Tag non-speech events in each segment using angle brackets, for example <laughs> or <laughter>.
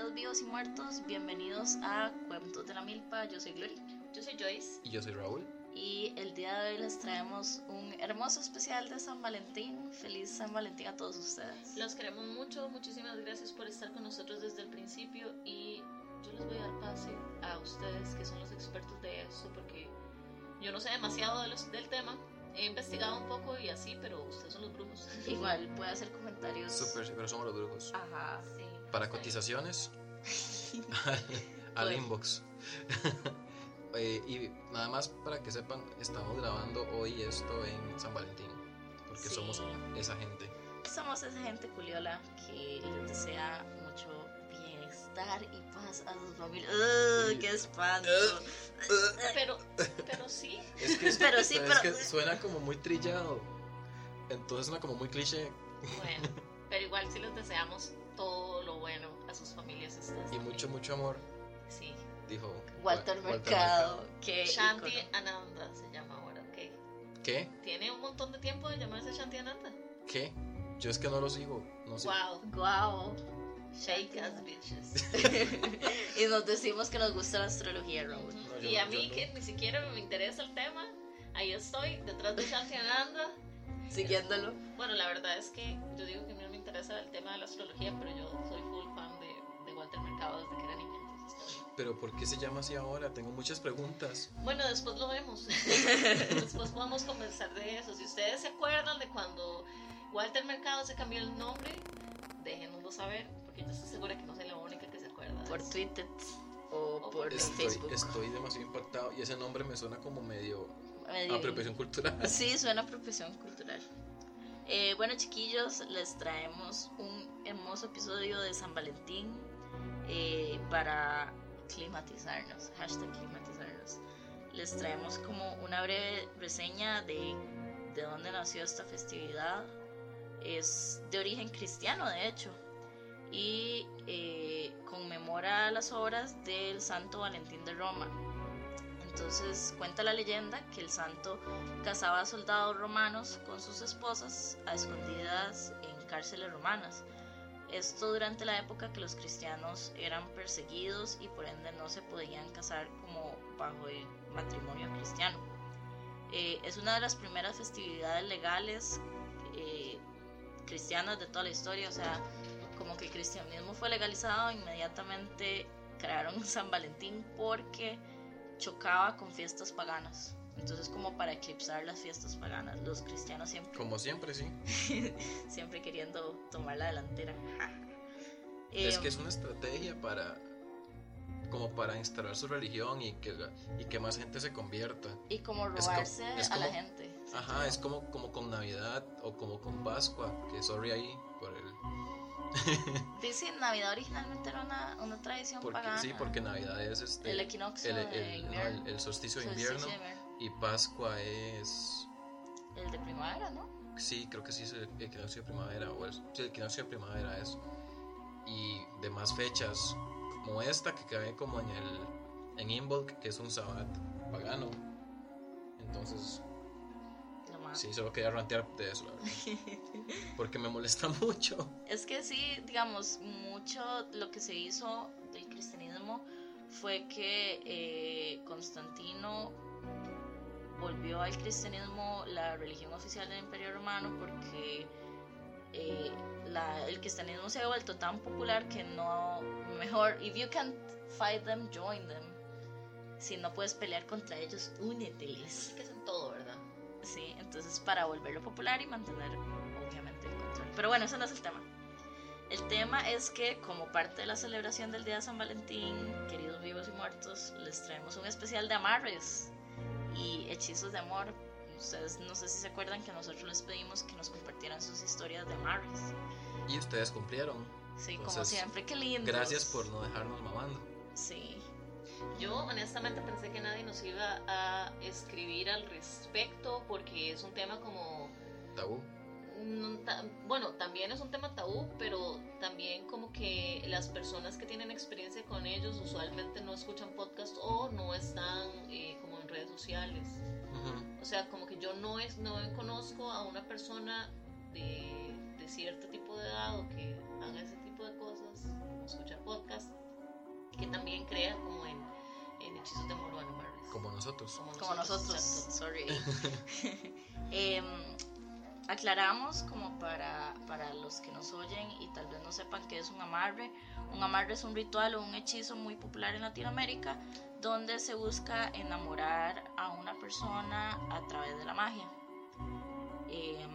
queridos vivos y muertos, bienvenidos a Cuentos de la Milpa. Yo soy Glory. Yo soy Joyce. Y yo soy Raúl. Y el día de hoy les traemos un hermoso especial de San Valentín. Feliz San Valentín a todos ustedes. Los queremos mucho, muchísimas gracias por estar con nosotros desde el principio y yo les voy a dar pase a ustedes que son los expertos de eso porque yo no sé demasiado de los, del tema. He investigado un poco y así, pero ustedes son los brujos. Igual puede hacer comentarios. Súper, sí, pero somos los brujos. Ajá. Sí. Para cotizaciones, <laughs> al Bueno. inbox. <laughs> Eh, y nada más para que sepan, estamos grabando hoy esto en San Valentín. Porque Sí. somos esa gente. Somos esa gente culiola que les desea mucho bienestar y paz a sus familias. ¡Ugh, ¡Qué espanto! <laughs> Pero, pero sí, Es que, Pero sí, es pero- que suena como muy trillado. Entonces suena como muy cliché bueno, pero igual sí les deseamos todo lo bueno a sus familias. estas y mucho, mucho amor, Sí. dijo Walter Wa- Mercado. Qué Shanti. Ananda se llama ahora, ¿ok? ¿Qué? Tiene un montón de tiempo de llamarse Shanti Ananda. ¿Qué? Yo es que no lo sigo. No sé. Wow. Guau. Shake as bitches. <laughs> y nos decimos que nos gusta la astrología, Raúl. No, yo y a mí no. que ni siquiera me interesa el tema, ahí estoy, detrás de Shanti Ananda. Siguiéndolo. Bueno, la verdad es que yo digo que me interesa el tema de la astrología, pero yo soy full fan de, de Walter Mercado desde que era niña. Pero ¿por qué se llama así ahora? Tengo muchas preguntas. Bueno, después lo vemos. <laughs> después podemos conversar de eso. Si ustedes se acuerdan de cuando Walter Mercado se cambió el nombre, déjenoslo saber, porque yo estoy segura que no soy la única que se acuerda. de Por. Twitter o por Estoy, Facebook. estoy demasiado impactado y ese nombre me suena como medio Medio- apropiación cultural. Sí, suena a profesión cultural. Eh, bueno, chiquillos, les traemos un hermoso episodio de San Valentín eh, para climatizarnos. Hashtag climatizarnos. Les traemos como una breve reseña de, de dónde nació esta festividad. Es de origen cristiano, de hecho, y eh, conmemora las obras del Santo Valentín de Roma. Entonces cuenta la leyenda que el santo cazaba soldados romanos con sus esposas a escondidas en cárceles romanas. Esto durante la época que los cristianos eran perseguidos y por ende no se podían casar como bajo el matrimonio cristiano. Eh, es una de las primeras festividades legales eh, cristianas de toda la historia, o sea, como que el cristianismo fue legalizado, inmediatamente crearon <laughs> San Valentín porque chocaba con fiestas paganas. Entonces como para eclipsar las fiestas paganas, los cristianos siempre, Como siempre, sí. <laughs> siempre queriendo tomar la delantera. <laughs> es Eh, que es una estrategia para como para instalar su religión y que, y que más gente se convierta. y como es robarse es a la como- gente. Ajá, es como, como con Navidad o como con Pascua, que sorry ahí. Dice Navidad originalmente era una, una tradición Porque, pagana. sí, porque Navidad es este... El equinoccio el, de el- el- el solsticio de Solsticio invierno de invierno. y Pascua es... El de primavera, ¿no? Sí, creo que sí es el equinoccio de primavera o el, sí, el equinoccio de primavera es. Y demás fechas como esta que cae como en el en Imbolc, que es un sabbat pagano. Entonces, Sí, solo quería rantear de eso, la verdad. <laughs> Porque me molesta <laughs> mucho. Es que sí, digamos, mucho lo que se hizo del cristianismo fue que eh, Constantino volvió al cristianismo la religión oficial del Imperio Romano porque eh, la- el cristianismo se ha vuelto tan popular que no, mejor, if you can't fight them, join them. Si no puedes pelear contra ellos, úneteles. Es que es en todo, ¿verdad? Sí, entonces para volverlo popular y mantener obviamente el control. Pero bueno, ese no es el tema. El tema es que como parte de la celebración del Día de San Valentín, queridos vivos y muertos, les traemos un especial de amarres y hechizos de amor. Ustedes no sé si se acuerdan que nosotros les pedimos que nos compartieran sus historias de amarres. Y ustedes cumplieron. Sí, como Entonces, siempre, qué lindo. Gracias por no dejarnos mamando. Sí, Yo honestamente pensé que nadie nos iba a escribir al respecto porque es un tema como Tabú. no ta- bueno, también es un tema tabú, pero también como que las personas que tienen experiencia con ellos usualmente no escuchan podcast o no están eh, como en redes sociales. O sea, como que yo no, es, no conozco a una persona de, de cierto tipo de edad o que haga ese tipo de cosas, como escuchar podcast, que también crean como en, en hechizos de Morgana Barnes. Como nosotros. Como nosotros. Como nosotros. Sorry. <laughs> <laughs> eh, aclaramos como para, para los que nos oyen y tal vez no sepan qué es un amarre. Un amarre es un ritual o un hechizo muy popular en Latinoamérica donde se busca enamorar a una persona a través de la magia. Eh,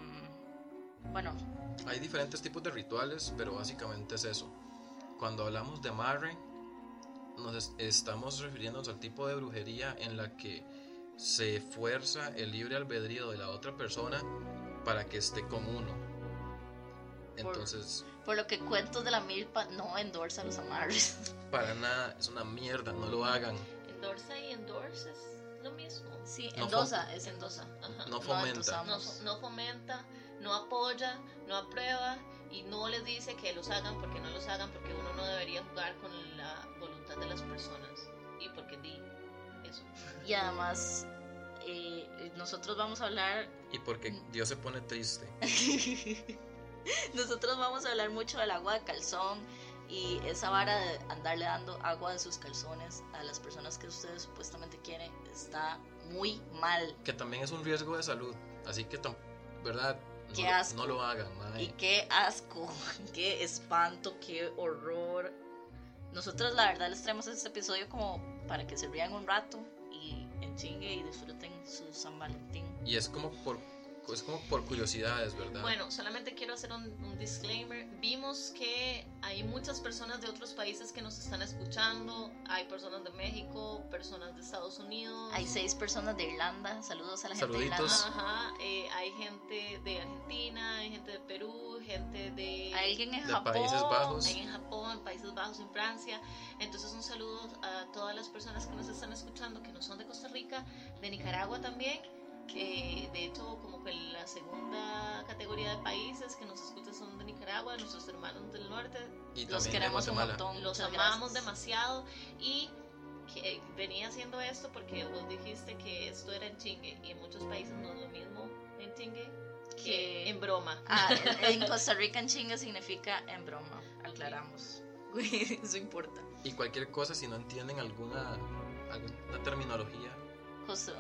bueno. Hay diferentes tipos de rituales, pero básicamente es eso. Cuando hablamos de amarre, nos es- estamos refiriéndonos al tipo de brujería en la que se fuerza el libre albedrío de la otra persona para que esté con uno. Entonces, por lo que cuentos de la milpa no endorsa los amarres. <laughs> para nada, es una mierda, no lo hagan. Endorsa y endorse es lo mismo. Sí, No endosa, es endosa. Ajá. No fomenta. no fomenta, no apoya, no aprueba y no les dice que los hagan porque no los hagan porque uno no debería jugar con la de las personas y porque di eso. Y además, eh, nosotros vamos a hablar, Y porque Dios se pone triste. <laughs> nosotros vamos a hablar mucho del agua de calzón y esa vara de andarle dando agua de sus calzones a las personas que ustedes supuestamente quieren está muy mal. Que también es un riesgo de salud. Así que, ¿verdad? No, no lo hagan, mae. Y qué asco, <laughs> qué espanto, qué horror. Nosotros la verdad les traemos este episodio como para que se rían un rato y en chingue y disfruten su San Valentín. Y es como por, es como por curiosidades, ¿verdad? Bueno, solamente quiero hacer un, un disclaimer. Vimos que hay muchas personas de otros países que nos están escuchando. Hay personas de México, personas de Estados Unidos. Hay seis personas de Irlanda, saludos a la gente de Saluditos. Irlanda. Ajá, eh, hay gente de Argentina, hay gente de Perú, gente de... Hay alguien en De Japón. Países Bajos. Hay en Japón, en Países Bajos, en Francia. Entonces un saludo a todas las personas que nos están escuchando, que no son de Costa Rica, de Nicaragua también. Que de hecho, como que la segunda categoría de países que nos escuchan son de Nicaragua, nuestros hermanos del norte. y Los queremos un montón. Los muchas amamos gracias. demasiado y que venía haciendo esto porque vos dijiste que esto era en chingue y en muchos países no es lo mismo en chingue que en broma. Ah, <laughs> en Costa Rica en chinga significa en broma, aclaramos. <laughs> Eso importa. Y cualquier cosa, si no entienden alguna, alguna terminología,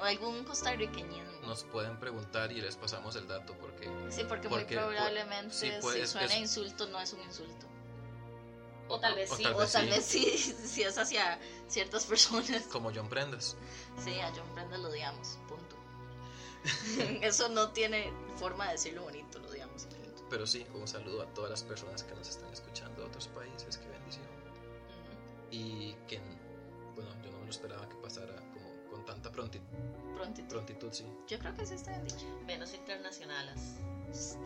algún costarriqueñismo. nos pueden preguntar y les pasamos el dato porque Sí, porque, muy porque, pues, probablemente sí, pues, si es- suena es- insulto no es un insulto. O tal vez sí, tal O vez tal sí, vez sí, <laughs> si es hacia ciertas personas. como John Prendas. Sí, a John Brenda lo odiamos, punto. <laughs> Eso no tiene forma de decirlo bonito, lo odiamos. punto. Pero sí, un saludo a todas las personas que nos están escuchando de otros países, qué bendición. Y que, bueno, yo no me lo esperaba que pasara con tanta pronti- Prontito. prontitud, sí. Yo creo que sí está bien dicho. menos internacionales <laughs>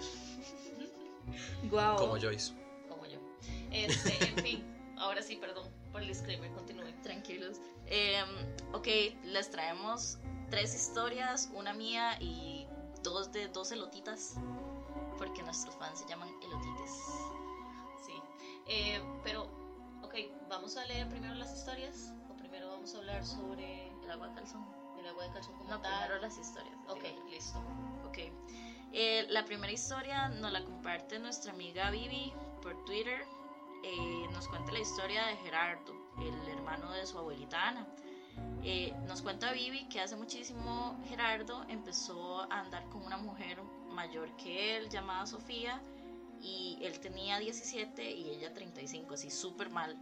Guau. Como Joyce. como yo. Este, en fin, ahora sí, perdón por el disclaimer, continúen. Tranquilos. Eh, ok, les traemos tres historias, una mía y dos de dos elotitas, porque nuestros fans se llaman elotites. Sí, Eh, pero, ok, vamos a leer primero las historias o primero vamos a hablar sobre El agua de calzón. el agua de calzón como No, tal. primero las historias. Ok, listo. Ok. Eh, la primera historia nos la comparte nuestra amiga Vivi por Twitter. Eh, nos cuenta la historia de Gerardo, el hermano de su abuelita Ana. Eh, nos cuenta Vivi que hace muchísimo Gerardo empezó a andar con una mujer mayor que él llamada Sofía y él tenía 17 y ella 35, así súper mal.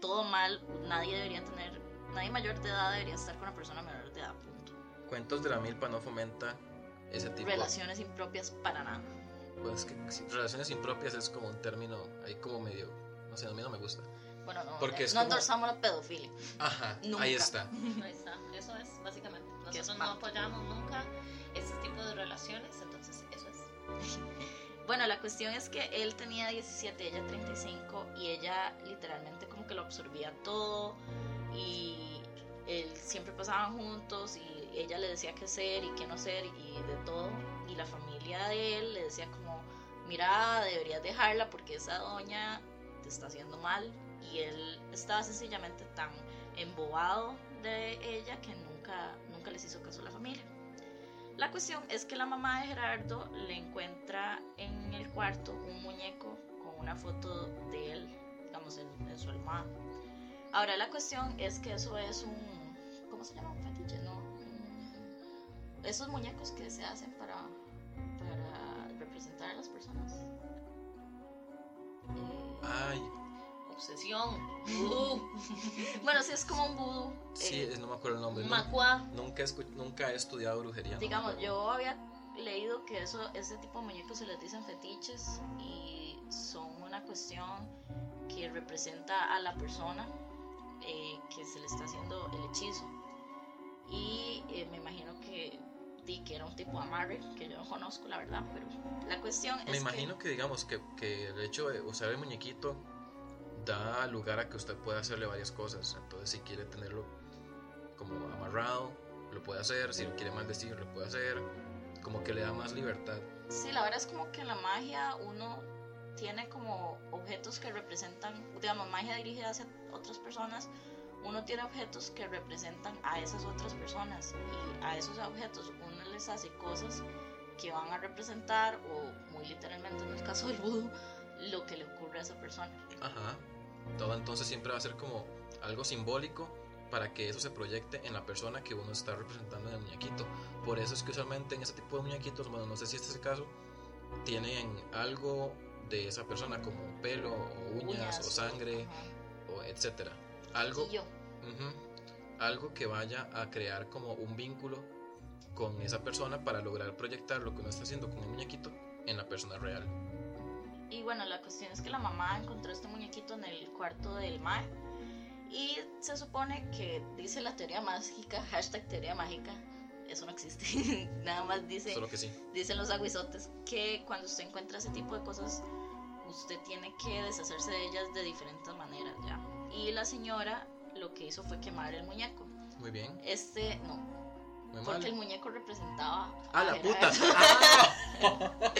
Todo mal, nadie debería tener, nadie mayor de edad debería estar con una persona menor de edad, punto. Cuentos de la milpa no fomenta ese tipo Relaciones impropias para nada. Pues que sí, relaciones impropias es como un término ahí como medio, no sé, a mí no me gusta. Bueno, no, Porque eh, es no como- endorsamos la pedofilia. Ajá, Nunca. ahí está. <laughs> Ahí está, eso es básicamente. Nosotros no apoyamos nunca este tipo de relaciones, entonces eso es. <laughs> Bueno, la cuestión es que él tenía 17, ella 35 y ella literalmente como que lo absorbía todo y él siempre pasaban juntos y ella le decía qué hacer y qué no hacer y de todo y la familia de él le decía como mira deberías dejarla porque esa doña te está haciendo mal y él estaba sencillamente tan embobado de ella que nunca nunca les hizo caso a la familia. La cuestión es que la mamá de Gerardo le encuentra en el cuarto un muñeco con una foto de él, digamos, en, en su almohada. Ahora la cuestión es que eso es un, ¿cómo se llama? Un fetiche, no, esos muñecos que se hacen para, para representar a las personas. Eh, Ay, Obsesión. vudú. <laughs> bueno, sí, es como un vudú. sí, eh, es- no me acuerdo el nombre. Macua. Nunca, nunca he estudiado brujería. digamos, yo había leído que eso, ese tipo de muñecos se les dicen fetiches y son una cuestión que representa a la persona eh, que se le está haciendo el hechizo. Y eh, me imagino que di que era un tipo de amarre, que yo no conozco la verdad, pero la cuestión Me es imagino que, digamos, que, que el hecho de usar el muñequito da lugar a que usted pueda hacerle varias cosas. Entonces, si quiere tenerlo como amarrado, lo puede hacer. Si lo quiere maldecir, lo puede hacer. Como que le da más libertad. que sí, la verdad es como que la magia uno tiene como objetos que representan, digamos, magia dirigida hacia otras personas, uno tiene objetos que representan a esas otras personas y a esos objetos uno les hace cosas que van a representar o muy literalmente en el caso del vudú lo que le ocurre a esa persona. Ajá. Todo entonces siempre va a ser como algo simbólico para que eso se proyecte en la persona que uno está representando en el muñequito. Por eso es que usualmente en ese tipo de muñequitos, bueno, no sé si este es el caso, tienen algo de esa persona como pelo o uñas, o sangre o etcétera. Algo. Algo que vaya a crear como un vínculo con esa persona para lograr proyectar lo que uno está haciendo con el muñequito en la persona real. Y bueno, la cuestión es que la mamá encontró este muñequito en el cuarto del Mae. Y se supone que dice la teoría mágica, <laughs> hashtag teoría mágica, eso no existe, <laughs> nada más dice, Solo que sí. dicen los aguizotes, que cuando usted encuentra ese tipo de cosas, usted tiene que deshacerse de ellas de diferentes maneras, ¿ya? Y la señora lo que hizo fue quemar el muñeco. Muy bien. Este, no, Muy porque el muñeco representaba... <laughs> <laughs> ¡A la Gerardo. puta! ¡Ah!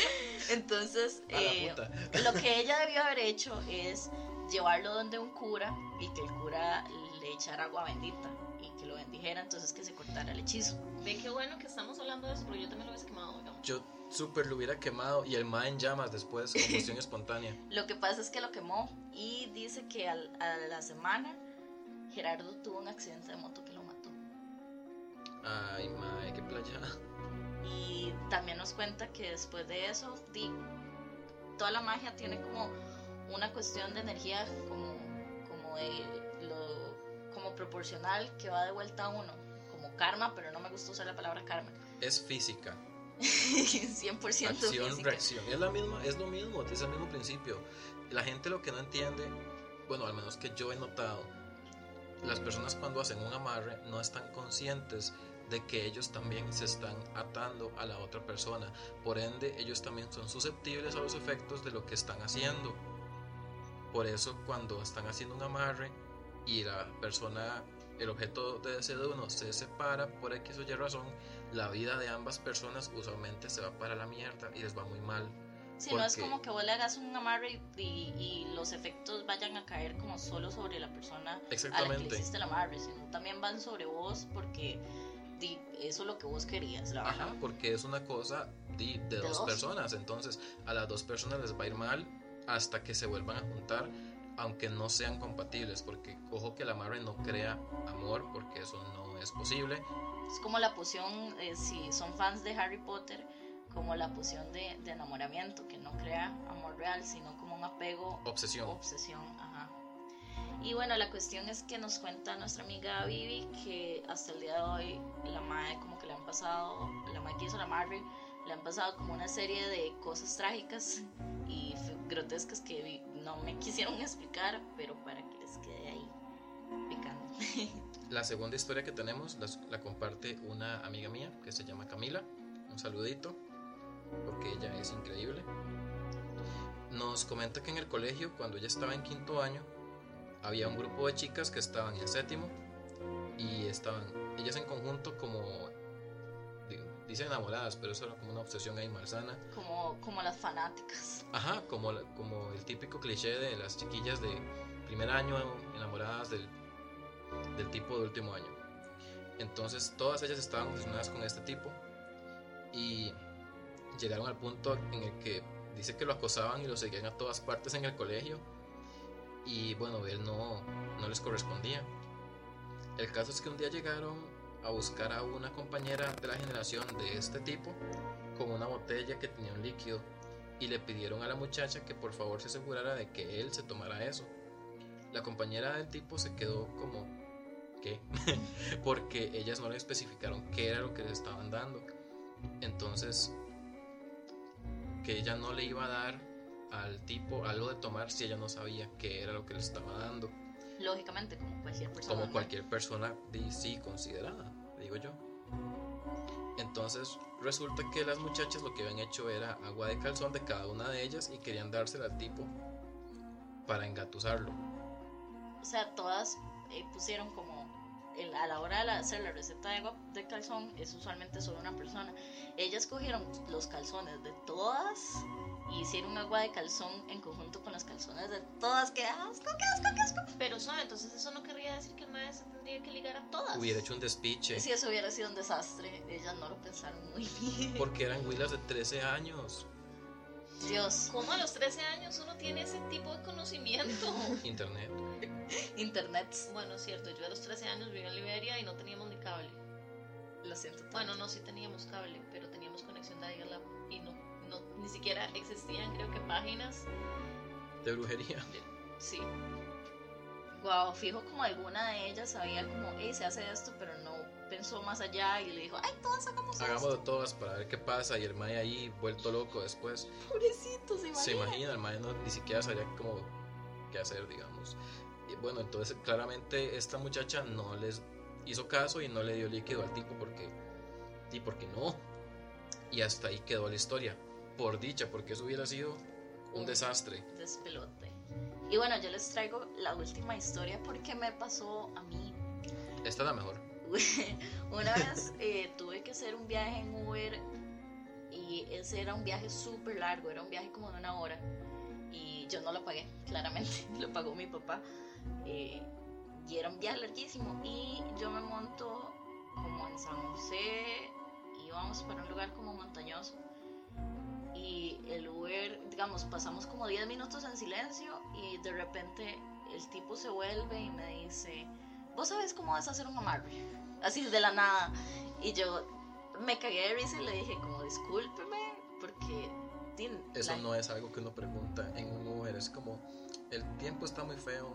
Entonces, ¡A eh, puta! lo que ella debió haber hecho es llevarlo donde un cura y que el cura le echara agua bendita y que lo bendijera, entonces que se cortara el hechizo. Ve qué bueno que estamos hablando de eso, porque yo también lo hubiese quemado, digamos. Yo súper lo hubiera quemado y el ma en llamas después, combustión <laughs> espontánea. Lo que pasa es que lo quemó y dice que al- a la semana Gerardo tuvo un accidente de moto que lo mató. Ay, mae, qué playa. Y también nos cuenta que después de eso, di- toda la magia tiene como una cuestión de energía como, como, de proporcional que va de vuelta a uno, como karma, pero no me gusta usar la palabra karma. Es física. <laughs> 100% Acción, física. reacción. Es, la misma, es lo mismo, es el mismo principio. La gente lo que no entiende, bueno, al menos que yo he notado, las personas cuando hacen un amarre no están conscientes de que ellos también se están atando a la otra persona. Por ende, ellos también son susceptibles a los efectos de lo que están haciendo. Por eso, cuando están haciendo un amarre y la persona, el objeto de deseo de uno se separa por X o Y razón, la vida de ambas personas usualmente se va para la mierda y les va muy mal. Si no es porque- como que vos le hagas un amarre y, y- y los efectos vayan a caer como solo sobre la persona a la que le hiciste el amarre, sino también van sobre vos porque di, eso es lo que vos querías, la verdad. Ajá, porque es una cosa de, de dos, dos. personas. Entonces, a las dos personas les va a ir mal hasta que se vuelvan a juntar, aunque no sean compatibles. Porque, ojo, que el amarre no crea amor, porque eso no es posible. Es como la poción, eh, si son fans de Harry Potter, como la poción de, de enamoramiento, que no crea amor real, sino como un apego, Obsesión. obsesión. Ajá. Y bueno, la cuestión es que nos cuenta nuestra amiga Vivi que hasta el día de hoy la madre como que le han pasado, la madre que hizo la amarre, le han pasado como una serie de cosas trágicas y grotescas que no me <laughs> quisieron explicar, pero para que les quede ahí picando. <laughs> La segunda historia que tenemos las- la, comparte una amiga mía que se llama Camila. Un saludito, porque ella es increíble. Nos comenta que en el colegio, cuando ella estaba en quinto año, había un grupo de chicas que estaban en séptimo y estaban ellas en conjunto como di- dice enamoradas, pero eso era como una obsesión ahí malsana. como, como las fanáticas. Ajá, como, como el típico cliché de las chiquillas de primer año enamoradas del, del tipo de último año. Entonces todas ellas estaban obsesionadas con este tipo y llegaron al punto en el que dice que lo acosaban y lo seguían a todas partes en el colegio y bueno, él no, no les correspondía. El caso es que un día llegaron a buscar a una compañera de la generación de este tipo con una botella que tenía un líquido y le pidieron a la muchacha que por favor se asegurara de que él se tomara eso. La compañera del tipo se quedó como, ¿qué? <laughs> Porque ellas no le especificaron qué era lo que le estaban dando. Entonces, que ella no le iba a dar al tipo algo de tomar si ella no sabía qué era lo que le estaba dando. Lógicamente, como cualquier persona. Como ¿no? cualquier persona, di- sí, considerada, digo yo. Entonces resulta que las muchachas lo que habían hecho era agua de calzón de cada una de ellas y querían dársela al tipo para engatusarlo. O sea, todas eh, pusieron como. el- a la hora de la- hacer la receta de agua de calzón, es usualmente solo una persona. Ellas cogieron los calzones de todas y hicieron agua de calzón en conjunto con los calzones de todas. ¡Qué asco, qué asco, qué asco! Pero suave, entonces eso no querría decir que el maestro tendría que ligar a todas. Hubiera hecho un despiche Si eso hubiera sido un desastre, ellas no lo pensaron muy bien. porque eran huilas de 13 años. Dios, ¿Cómo a los 13 años uno tiene ese tipo de conocimiento? <laughs> Internet. internet. bueno, es cierto, yo a los 13 años vivía en Liberia y no teníamos ni cable. Lo siento. tanto. Bueno, no, sí teníamos cable, pero teníamos conexión de Dial-Up y no, no, ni siquiera existían, creo que páginas. De brujería. Sí, Guau, fijo como alguna de ellas sabía como, hey, se hace esto, pero no pensó más allá y le dijo, ay, todas hagamos Hagámoslo esto. todas para ver qué pasa y el mae ahí vuelto loco después. Pobrecito, se Se imagina. imagina, el mae no, ni siquiera sabía cómo qué hacer, digamos. Y bueno, entonces claramente esta muchacha no les hizo caso y no le dio líquido al tipo porque y porque no. Y hasta ahí quedó la historia. Por dicha, porque eso hubiera sido un desastre. Despelote. Y bueno, yo les traigo la última historia porque me pasó a mí. Esta es la mejor. <laughs> Una vez eh, tuve que hacer un viaje en Uber y ese era un viaje súper largo, era un viaje como de una hora y yo no lo pagué, claramente, <laughs> lo pagó mi papá. eh, y era un viaje larguísimo y yo me monto como en San José, íbamos para un lugar como montañoso y el Uber, digamos, pasamos como 10 minutos en silencio y de repente el tipo se vuelve y me dice, ¿vos sabes cómo vas a hacer un amarre? Así de la nada. Y yo me cagué de risa y le dije como, discúlpeme, porque... Eso no es algo que uno pregunta en un Uber. Es como, el tiempo está muy feo.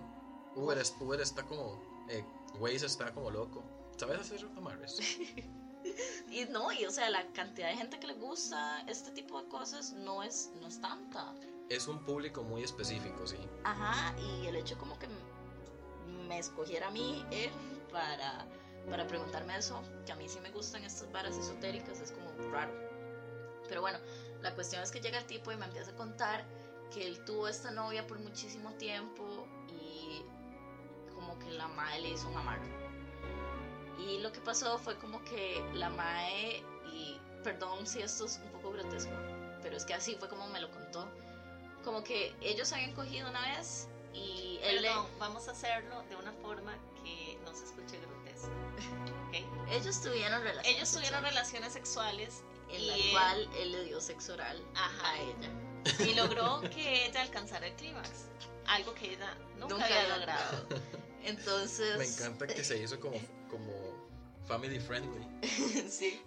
Uber, Uber está como, eh, Waze está como loco. ¿Sabes hacer amarres? <laughs> <laughs> Y no, y o sea, la cantidad de gente que le gusta este tipo de cosas no es, no es tanta. Es un público muy específico, sí. Ajá, y el hecho como que me escogiera a mí él para, para preguntarme eso, que a mí sí me gustan estas varas esotéricas, es como raro. Pero bueno, la cuestión es que llega el tipo y me empieza a contar que él tuvo esta novia por muchísimo tiempo y como que la madre le hizo un amarre. Y lo que pasó fue como que la mae, y perdón si esto es un poco grotesco, pero es que así fue como me lo contó. Como que ellos habían cogido una vez y él le- Perdón, vamos a hacerlo de una forma que no se escuche grotesco. ¿ok? ellos tuvieron relaciones Ellos tuvieron sexuales, relaciones sexuales en la él- cual él le dio sexo oral Ajá. a ella. y <laughs> logró que ella alcanzara el clímax. Algo que ella nunca, Nunca había había logrado. <laughs> Entonces, Me encanta que se hizo como, como family friendly. <laughs> sí.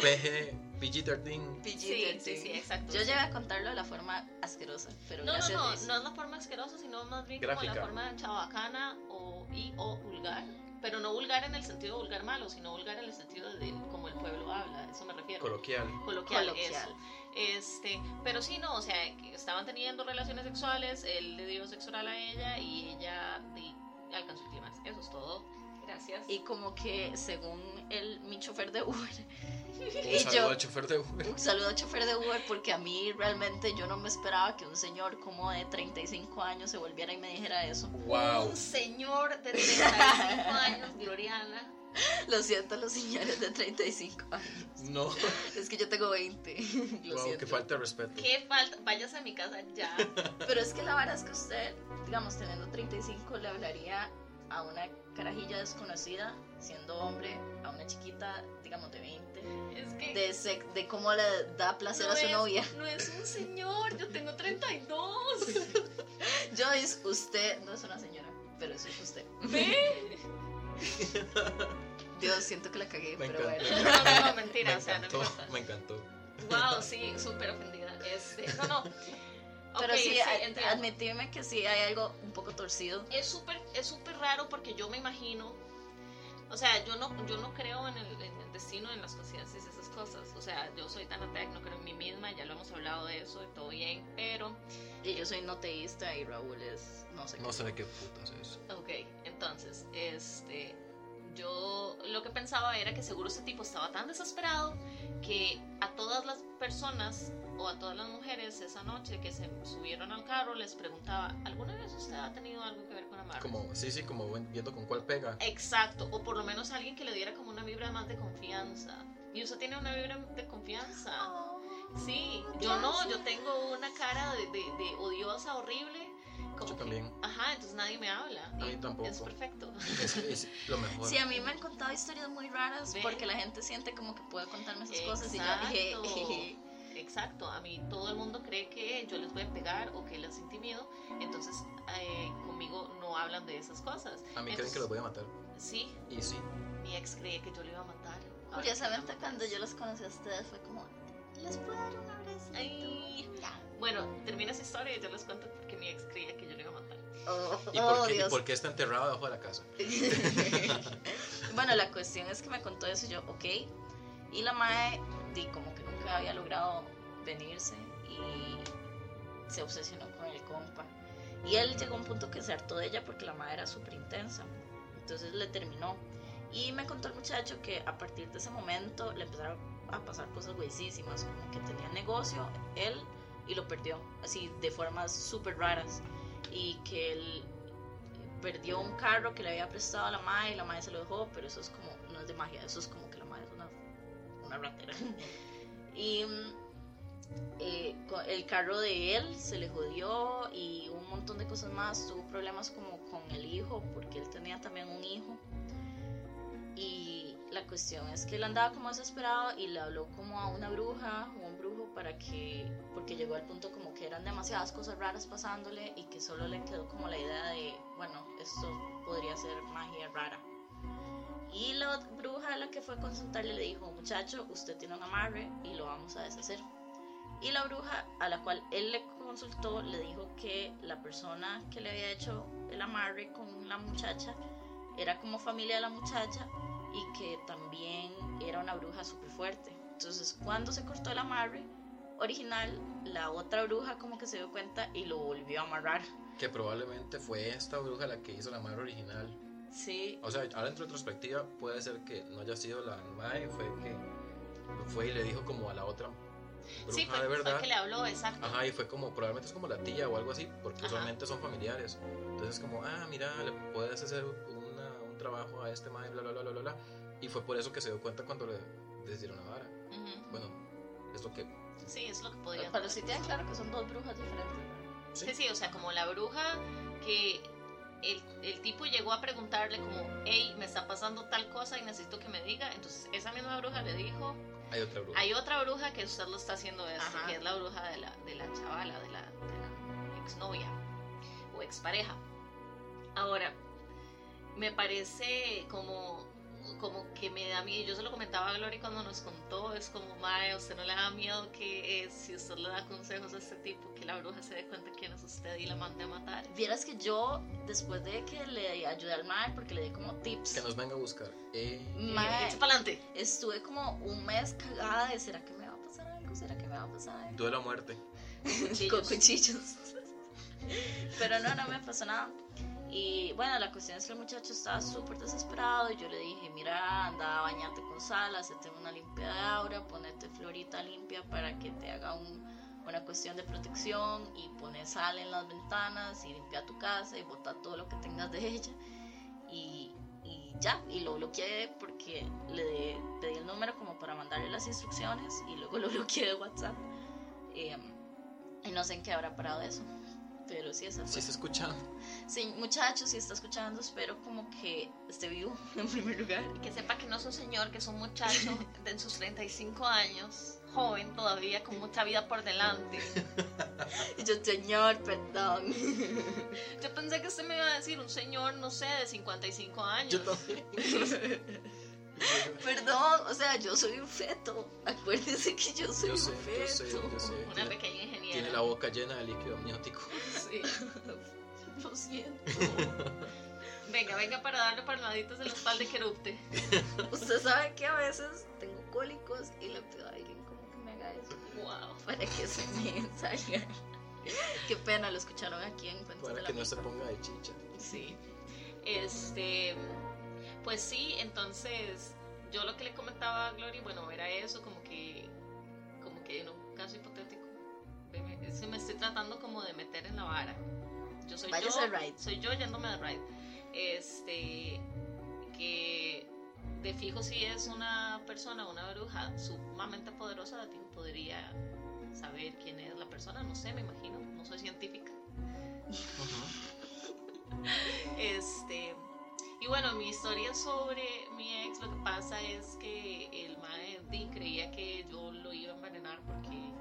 PG, PG-13. PG-13. Sí, sí, sí, exacto. Yo llegué a contarlo de la forma asquerosa, pero No, no, gracias no, no es la forma asquerosa, sino más bien como Gráfica. la forma chabacana o, y o vulgar. Pero no vulgar en el sentido vulgar malo, sino vulgar en el sentido de como el pueblo habla, a eso me refiero. Coloquial. Coloquial, Coloquial. eso. Este, pero sí, no, o sea, estaban teniendo relaciones sexuales, él le dio sexo oral a ella y ella alcanzó el clímax. Eso es todo. Gracias. Y como que según el, mi chofer de Uber, Un <laughs> y saludo yo, al chofer de Uber. un saludo al chofer de Uber porque a mí realmente yo no me esperaba que un señor como de 35 años se volviera y me dijera eso. Wow. Un señor de 35 años, Gloriana. <laughs> Lo siento los señores de 35 años. No. Es que yo tengo 20. <laughs> Lo Wow, siento. que falta de respeto. ¿Qué falta? Váyase a mi casa ya. <laughs> Pero es que la verdad es que usted, digamos, teniendo 35, le hablaría a una carajilla desconocida, siendo hombre, a una chiquita, digamos, de 20, Es que. de, cómo le da placer no a su es, novia. No es un señor, yo tengo 32. Joyce, usted no es una señora. pero eso es usted. ¿Ve? <laughs> Dios, siento que la cagué, Me pero encantó. bueno. <laughs> No, no, no, Me mentira, o sea, no encantó, importa. me encantó. Wow, sí, súper ofendida. Este, no, no. Pero Ok, sí, a- entiendo. admitirme que sí hay algo un poco torcido. es súper es súper raro porque yo me imagino o sea yo no yo no creo en el, en el destino en las conciencias y esas cosas o sea yo soy tan atea que no creo en mí misma ya lo hemos hablado de eso y todo bien pero Y yo soy no teísta y Raúl es no sé No qué. sé de qué putas es. ok entonces este yo lo que pensaba era que seguro ese tipo estaba tan desesperado que a todas las personas o a todas las mujeres esa noche que se subieron al carro les preguntaba ¿alguna vez usted ha tenido algo que ver con amarres? Como, sí, sí, como viendo con cuál pega. Exacto, o por lo menos alguien que le diera como una vibra más de confianza. Y usted tiene una vibra de confianza. Sí, yo no, yo tengo una cara de, de- de odiosa, horrible. Como Yo que- también. Ajá, entonces nadie me habla. A mí tampoco. Es perfecto. Es, es lo mejor. Sí, a mí me han contado historias muy raras Ve. porque la gente siente como que puede contarme esas cosas y yo dije, Exacto. Exacto, a mí todo el mundo cree que yo les voy a pegar o que les intimido, entonces eh, conmigo no hablan de esas cosas. A mí creen Entonces, que los voy a matar. Sí, Y sí. mi ex creía que yo le iba a matar. Ahora Curiosamente que cuando yo los conocí a ustedes fue como, les puedo dar un abrazo. Bueno, termina esa historia y yo les cuento porque mi ex creía que yo le iba a matar. Oh, ¿Y oh, por, qué, y por qué está enterrado debajo de la casa? <laughs> bueno, la cuestión es que me contó eso y yo, ok. Y la mae, di, como que nunca había logrado venirse y se obsesionó con el compa. Y él llegó a un punto que se hartó de ella porque la mae era súper intensa. Entonces le terminó. Y me contó el muchacho que a partir de ese momento le empezaron a pasar cosas güeyísimas, como que tenía negocio él y lo perdió, así de formas súper raras. Y que él perdió un carro que le había prestado a la madre y la madre se lo dejó, pero eso es como, no es de magia, eso es como que la madre es una, una ratera. <laughs> y mm, eh, el carro de él se le jodió y un montón de cosas más, tuvo problemas como con el hijo, porque él tenía también un hijo. Y la cuestión es que él andaba como desesperado y le habló como a una bruja o un brujo para que, porque llegó al punto como que eran demasiadas cosas raras pasándole y que solo le quedó como la idea de, bueno, esto podría ser magia rara. Y la bruja a la que fue a consultarle le dijo, muchacho, usted tiene un amarre y lo vamos a deshacer. Y la bruja a la cual él le consultó le dijo que la persona que le había hecho el amarre con la muchacha era como familia de la muchacha y que también era una bruja súper fuerte. Entonces, cuando se cortó el amarre original, la otra bruja como que se dio cuenta y lo volvió a amarrar. Que probablemente fue esta bruja la que hizo la madre original. Sí, O sea, ahora en retrospectiva puede ser que no haya sido la madre, fue que fue y le dijo como a la otra bruja Sí, fue, de fue verdad. que le habló, exacto. Ajá, y fue como, probablemente es como la tía o algo así, porque Ajá. usualmente son familiares. Entonces, como, ah, mira, le puedes hacer una- un trabajo a este madre, bla, bla, bla, bla, bla. Y fue por eso que se dio cuenta cuando le decidieron la vara. Ujú. Bueno, es lo que. Sí, es lo que podría pero sí tienen claro que son dos brujas diferentes. Sí, Sí, sí, o sea, como la bruja que el, el tipo llegó a preguntarle como, hey, me está pasando tal cosa y necesito que me diga. Entonces esa misma bruja le dijo, hay otra bruja. hay otra bruja que usted lo está haciendo esto, Ajá. que es la bruja de la, de la chavala, de la, de la exnovia o expareja. Ahora, me parece como, como que me da miedo. Yo se lo comentaba a Glory cuando nos contó. Es como, Mae, ¿a usted no le da miedo que eh, si usted le da consejos a este tipo, que la bruja se dé cuenta quién es usted y la mande a matar? Vieras que yo, después de que le ayudé al mae, porque le di como tips, Que nos venga a buscar. Eh, Mae. Echa para adelante. estuve como un mes cagada de ¿será que me va a pasar algo? ¿Será que me va a pasar algo? duelo a muerte. <laughs> Con cuchillos. Pero no, no me pasó nada. Y bueno, la cuestión es que el muchacho estaba súper desesperado y yo le dije, mira, anda, bañate con sal, hacete una limpia de aura, ponete florita limpia para que te haga un- una cuestión de protección y pone sal en las ventanas y limpia tu casa y bota todo lo que tengas de ella. Y, y ya, y lo bloqueé porque le pedí el número como para mandarle las instrucciones y luego <laughs> lo bloqueé de WhatsApp. Eh, y no sé en qué habrá parado eso. Pero sí, esa Si fue. está escuchando. Sí, muchachos, si está escuchando, espero como que esté vivo <laughs> en primer lugar. Que sepa que no es un señor, que es un muchacho <laughs> de en sus 35 años, joven todavía, con mucha vida por delante. Y <laughs> yo, señor, perdón. Yo pensé que usted me iba a decir un señor, no sé, de 55 años. Yo también. Perdón, o sea, yo soy un feto. Acuérdense que yo soy Yo sé, un yo feto. sé, yo sé. Una pequeña tiene la boca llena de líquido amniótico. Sí. <laughs> Lo siento. Venga, venga para darle palmaditas en la espalda que erupte. Usted sabe que a veces tengo cólicos y le pido a alguien como que me haga eso Wow. para que se me salga. Qué pena, lo escucharon aquí en Cuentos Para de la que no se ponga de chicha. Sí. Este, pues sí, entonces yo lo que le comentaba a Glory, bueno, era eso, como que, como que en un caso hipotético, se me estoy tratando como de meter en la vara. Yo soy Váyase yo, ride. soy yo yéndome de ride. Este, que de fijo si es una persona, una bruja sumamente poderosa, de fijo podría saber quién es la persona, no sé, me imagino, no soy científica. <laughs> Este, y bueno, mi historia sobre mi ex, lo que pasa es que el mae creía que yo lo iba a envenenar porque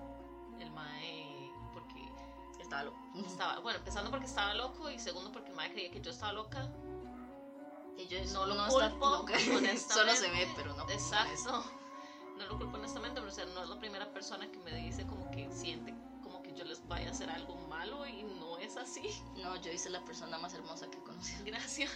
el mae, Estaba loco. estaba, bueno, empezando porque estaba loco y segundo porque mae creía que yo estaba loca. Y yo No lo está culpo, honestamente. <laughs> <laughs> Solo se ve, pero no. Exacto. No lo culpo honestamente, pero o sea, no es la primera persona que me dice como que siente como que yo les vaya a hacer algo malo y no es así. No, yo hice la persona más hermosa que he conocido. <laughs> Gracias.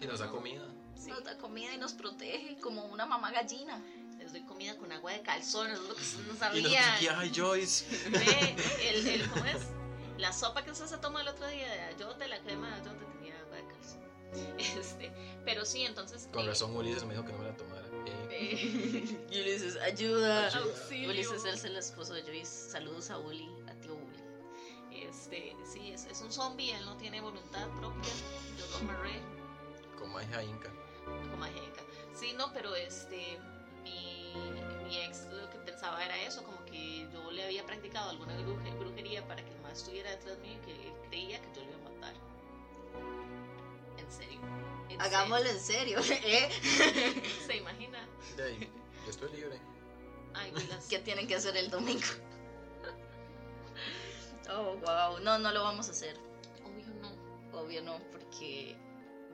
Y nos da No. comida. Sí. Nos da comida y nos protege como una mamá gallina. Les doy comida con agua de calzones, es lo que ustedes no Y sabían. nosotros aquí, ay, Joyce. Ve, el, el, ¿cómo es? La sopa que usted se tomó el otro día de ayote, la crema de ayote tenía agua de calzón. <laughs> Este, pero sí, entonces. Con eh, razón, Ulises me dijo que no me la tomara. Eh, eh, <laughs> Y Ulises, ayuda. Ayuda. auxilio. Ulises es el esposo de Joyce. Saludos a Uli, a tío Uli. Este, sí, es, es un zombie, él no tiene voluntad propia. Yo lo amarré como hija inca. como ajenca. Sí, no, pero este, mi, mi ex lo que pensaba era eso, como que yo le había practicado alguna bruje- brujería para que el más estuviera detrás mío y que él creía que yo lo iba a matar. En serio. En Hagámoslo en serio, <laughs> ¿eh? serio. <laughs> ¿Se imagina? De ahí, yo estoy libre. Ay, Wilas. ¿Qué tienen que hacer el domingo? Oh, wow. No, no lo vamos a hacer. Obvio no. Obvio no, porque.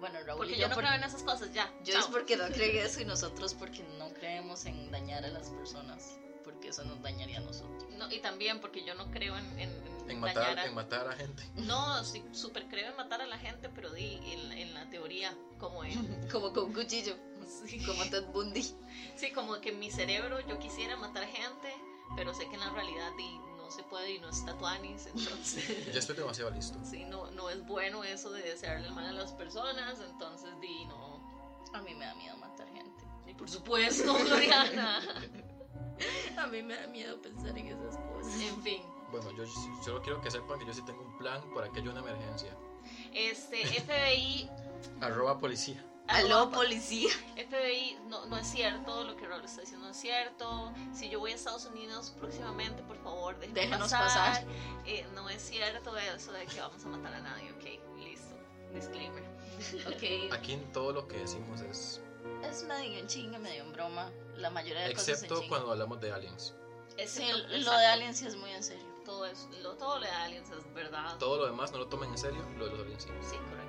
Bueno, Raúl Porque y yo yo, no por- creo en esas cosas, ya. yo chao. es porque no creen <laughs> eso y nosotros porque no creemos en dañar a las personas. Porque eso nos dañaría a nosotros. No, y también porque yo no creo en, en, en En dañar matar, a- en matar a gente. No, sí, súper creo en matar a la gente, pero di en, en la teoría, como en... <laughs> Como con cuchillo. Sí. Como Ted Bundy. Sí, como que en mi cerebro yo quisiera matar gente, pero sé que en la realidad di, no se puede y no está tuanis, entonces... <laughs> Ya estoy demasiado listo. <laughs> Sí, no, no es bueno eso de desearle el mal a las personas, entonces di, no... A mí me da miedo matar gente. Y por supuesto, <laughs> Gloriana. A mí me da miedo pensar en esas cosas. En fin, Bueno, yo solo quiero que sepan que yo sí tengo un plan por aquí hay una emergencia. este, FBI... Arroba policía. Aló, policía. FBI, no, no es cierto, lo que Raúl está diciendo no es cierto. Si yo voy a Estados Unidos próximamente, por favor, déjenos, pasar. pasar. Eh, no es cierto eso de que vamos a matar a nadie, ok, listo. Disclaimer. Ok. <laughs> Aquí todo lo que decimos es. Es medio en chinga, medio en broma. La mayoría de cosas en Excepto chinga. cuando hablamos de aliens. Sí, lo de Alien sí es muy en serio. Todo, es, lo, todo lo de aliens es verdad. Todo lo demás no lo tomen en serio, lo de los aliens sí. Sí, correcto.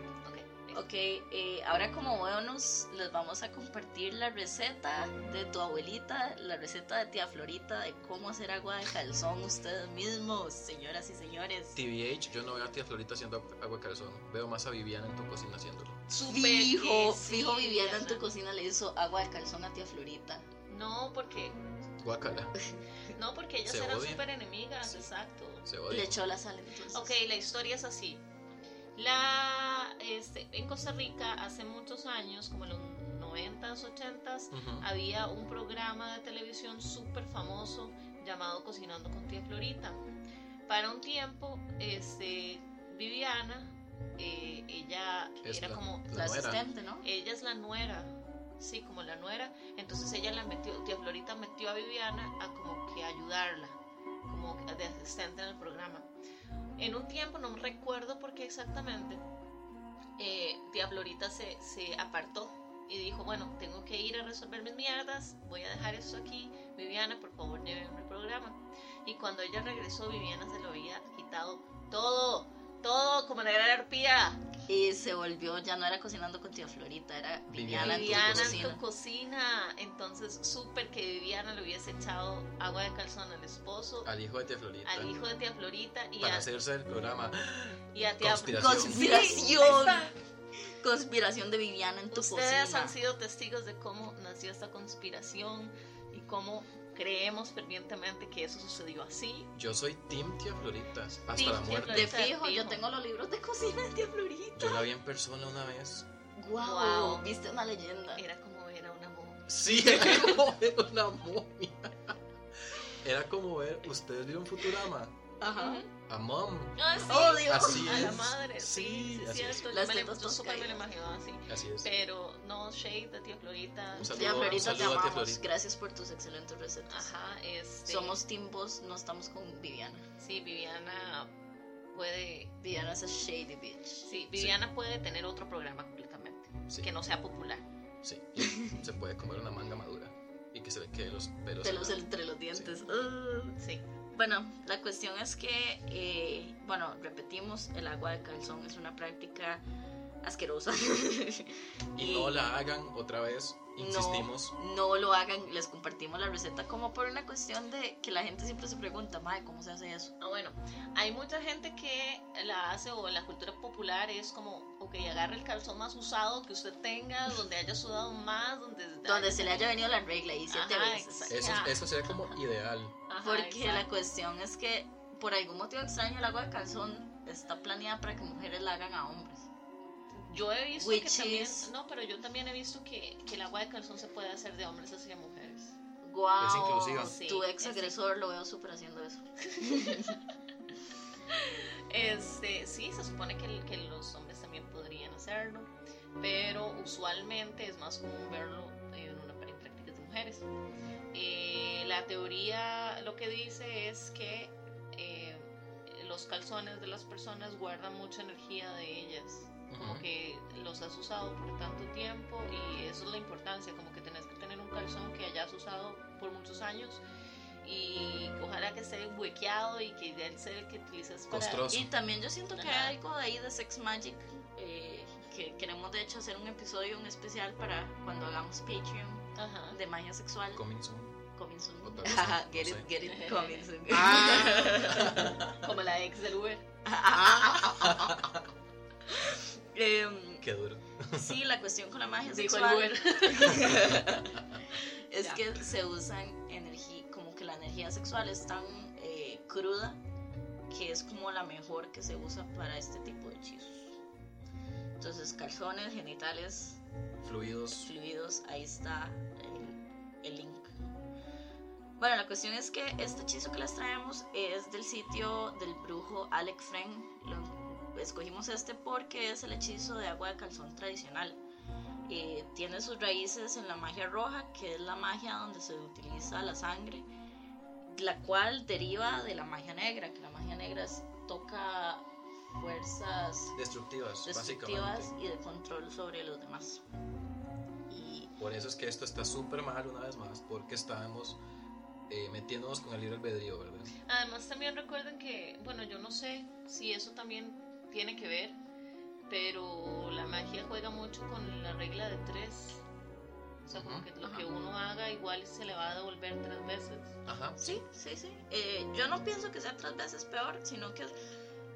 Ok. Eh, ahora como bonus les vamos a compartir la receta de tu abuelita, la receta de tía Florita de cómo hacer agua de calzón ustedes mismos, señoras y señores. TBH, yo no veo a tía Florita haciendo agua de calzón. Veo más a Viviana en tu cocina haciéndolo. Fijo, sí, fijo Viviana en tu cocina le hizo agua de calzón a tía Florita. No, porque, Guácala. <laughs> no, porque ellas Se eran súper enemigas, exacto. Se Le echó la sal entonces. Ok, la historia es así. La, este, en Costa Rica hace muchos años, como en los 90s, 80s, Ujú. había un programa de televisión súper famoso llamado Cocinando con Tía Florita. Para un tiempo, este, Viviana, eh, ella Es era la- como, La asistente, ¿no? ella es la nuera, sí, como la nuera, entonces ella la metió, Tía Florita metió a Viviana a como que ayudarla, como de asistente en el programa. En un tiempo, no recuerdo por qué exactamente, eh, Tía Florita se, se apartó y dijo, bueno, tengo que ir a resolver mis mierdas, voy a dejar esto aquí, Viviana, por favor, llévenme el programa. Y cuando ella regresó, Viviana se lo había quitado todo, todo como la gran arpía. Y se volvió, ya no era cocinando con tía Florita, era Viviana, Viviana en tu en cocina. tu cocina. Entonces, súper que Viviana le hubiese echado agua de calzón al esposo, Al hijo de tía Florita. al hijo de tía Florita y Para a, hacerse el programa. y a tía Conspiración. Conspiración. Sí. Conspiración de Viviana en tu Ustedes cocina. han sido testigos de cómo nació esta conspiración y cómo creemos fervientemente que eso sucedió así. Yo soy Team Tía Florita. Hasta Team la Tía muerte. De Florita, fijo, yo tengo los libros de cocina de tía Florita. Yo la vi en persona una vez. Wow, Guau. viste una leyenda. Era como ver a una momia. Sí, <laughs> era como ver una momia. Era como ver, ¿ustedes vieron Futurama? Ajá. A Mom. Ah, sí. Oh, Dios. Así a la madre, sí, Sí, sí, es así es. cierto. Las Yo, me súper me la caídas. imaginaba así. Así es. Pero no shade de tía Florita. Un saludo, Tía un Florita, te amamos. Florita. Gracias por tus excelentes recetas. Ajá, este. Somos Team Boss, no estamos con Viviana. Sí, Viviana puede. Viviana es a shady bitch. Sí, Viviana puede tener otro programa completamente. Sí. Que no sea popular. Sí. Se puede comer una manga madura. Y que se le queden los pelos. Pelos entre los dientes. Sí. Bueno, la cuestión es que, eh, bueno, repetimos, el agua de calzón es una práctica asquerosa. <laughs> Y no la hagan otra vez. Insistimos. No, no lo hagan, les compartimos la receta como por una cuestión de que la gente siempre se pregunta, madre, ¿cómo se hace eso? Ah, bueno, hay mucha gente que la hace o en la cultura popular es como, ok, agarre el calzón más usado que usted tenga, donde haya sudado más, donde... Donde se le haya venido la regla y siete Ajá, veces. Eso, eso sería como ideal. Ajá, Porque la cuestión es que por algún motivo extraño el agua de calzón está planeada para que mujeres la hagan a hombres. Yo he visto Which que también... is- No, pero yo también he visto que, que el agua de calzón se puede hacer de hombres hacia mujeres. Wow, Es inclusiva. Sí, tu ex es- agresor lo veo súper haciendo eso. <laughs> Este, sí, se supone que, que los hombres también podrían hacerlo, pero usualmente es más común verlo en una en prácticas de mujeres. Eh, la teoría lo que dice es que eh, los calzones de las personas guardan mucha energía de ellas, como que los has usado por tanto tiempo y eso es la importancia, como que tenés que tener un calzón que hayas usado por muchos años y ojalá que esté huequeado y que él sea el que utilices para... Costroso. Y también yo siento que Ajá. hay algo ahí de Sex Magic, eh, que queremos de hecho hacer un episodio, un especial para cuando hagamos Patreon Ajá. de magia sexual. Coming soon. Coming soon. <laughs> Ajá, get it, get it, <laughs> coming soon. <laughs> Como la ex del Uber. Em, Qué duro. sí, la cuestión con la magia sexual <laughs> <laughs> es Ya. que se usan energía, como que la energía sexual es tan eh, cruda que es como la mejor que se usa para este tipo de hechizos. Entonces, calzones, genitales, Fluidos. fluidos, ahí está el, el link. Bueno, la cuestión es que este hechizo que les traemos es del sitio del brujo Alec Fren. Escogimos este porque es el hechizo de agua de calzón tradicional. Eh, tiene sus raíces en la magia roja, que es la magia donde se utiliza la sangre, la cual deriva de la magia negra, que la magia negra es- toca fuerzas Destructivas, destructivas y de control sobre los demás. Y Por eso es que esto está súper mal una vez más, porque estábamos eh, metiéndonos con el libre albedrío, ¿verdad? Además también recuerden que, bueno, yo no sé si eso también tiene que ver, pero la magia juega mucho con la regla de tres. O sea, como que lo ajá. que uno haga igual se le va a devolver tres veces. Ajá. sí, sí, sí. Eh, yo no pienso que sea tres veces peor, sino que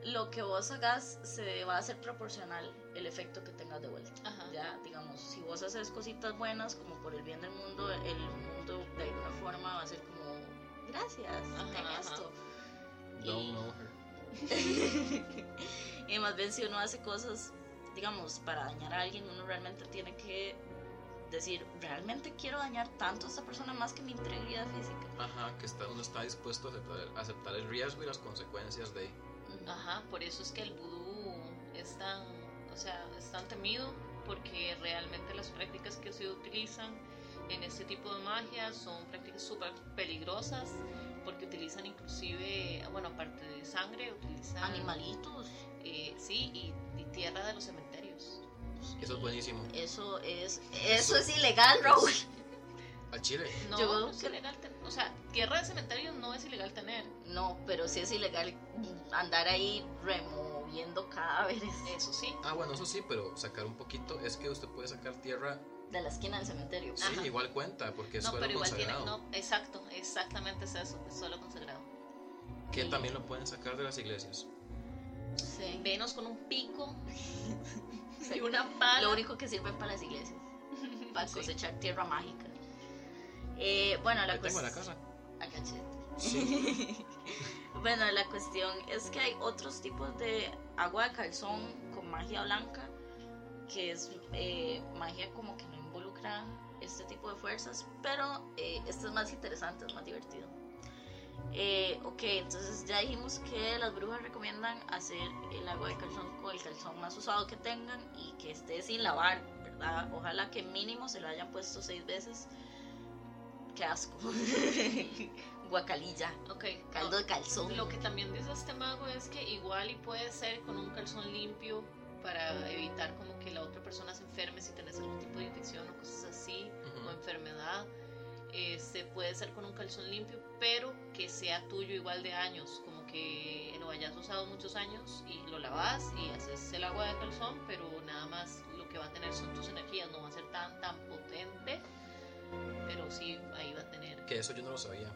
lo que vos hagas se va a hacer proporcional el efecto que tengas de vuelta. Ajá. Ya, digamos, si vos haces cositas buenas como por el bien del mundo, el mundo de alguna forma va a ser como, gracias, Ajá, ten ajá. esto. Don't Y- know her. <laughs> y más bien si uno hace cosas, digamos, para dañar a alguien, uno realmente tiene que decir, realmente quiero dañar tanto a esta persona más que mi integridad física. Ajá, que está, uno está dispuesto a aceptar, el riesgo y las consecuencias de... Ajá, por eso es que el vudú es tan, o sea, es tan temido, porque realmente las prácticas que se utilizan en este tipo de magia son prácticas súper peligrosas, porque utilizan inclusive, bueno, aparte de sangre, utilizan... Animalitos. eh, sí, y, y tierra de los cementerios. Eso es buenísimo. Eso es, eso es ilegal, Raúl. Al chile. No, Yo- no es ilegal tener, o sea, tierra de cementerios no es ilegal tener, No, pero sí es ilegal andar ahí removiendo cadáveres eso sí. Ah, bueno, eso sí, pero sacar un poquito es que usted puede sacar tierra. De la esquina del cementerio. Sí, Ajá. igual cuenta, porque es No, suelo pero igual tiene, consagrado. no, exacto, exactamente es eso, es suelo consagrado. Que Y- también lo pueden sacar de las iglesias. Sí. Venos con un pico <laughs> y una pala. Lo único que sirve para las iglesias, para Sí. cosechar tierra mágica. Eh, bueno, la en la cuestión. casa. Sí. <laughs> Bueno, la cuestión es que hay otros tipos de agua de calzón con magia blanca, que es eh, magia como que no este tipo de fuerzas, pero eh, este es más interesante, es más divertido. Eh, ok, entonces ya dijimos que las brujas recomiendan hacer el agua de calzón con el calzón más usado que tengan y que esté sin lavar, ¿verdad? Ojalá que mínimo se lo hayan puesto seis veces. Qué asco. <laughs> Guacalilla, Ok, caldo de calzón. Lo que también dice este mago es que igual y puede ser con un calzón limpio para evitar como que la otra persona se enferme si tenés algún tipo de infección o cosas así Ujú. o enfermedad. Este puede ser con un calzón limpio, pero que sea tuyo igual de años, como que lo hayas usado muchos años y lo lavas y haces el agua de calzón, pero nada más lo que va a tener son tus energías, no va a ser tan tan potente, pero sí ahí va a tener. Que eso yo no lo sabía.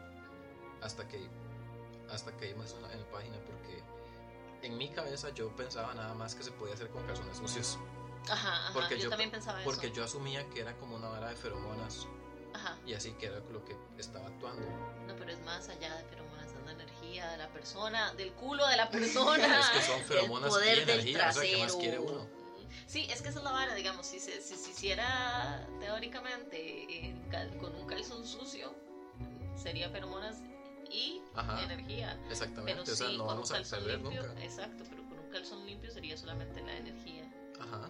Hasta que hasta que eso en la, en la página, porque en mi cabeza yo pensaba nada más que se podía hacer con calzones sucios. Ajá, ajá, Porque yo, yo- también pensaba Porque eso. yo asumía que era como una vara de feromonas Ajá. y así que era lo que estaba actuando. No, pero es más allá de feromonas, es la energía de la persona, del culo de la <laughs> persona. Es que son feromonas poder y del energía, o sea, ¿qué más trasero. quiere uno? Sí, es que esa es la vara, digamos, si se, si se hiciera teóricamente en cal- con un calzón sucio, sería feromonas y Ajá. energía. Exactamente, Pero o sea, sí, no con vamos un a perder limpio, nunca. exacto, pero con un calzón limpio sería solamente la energía Ajá.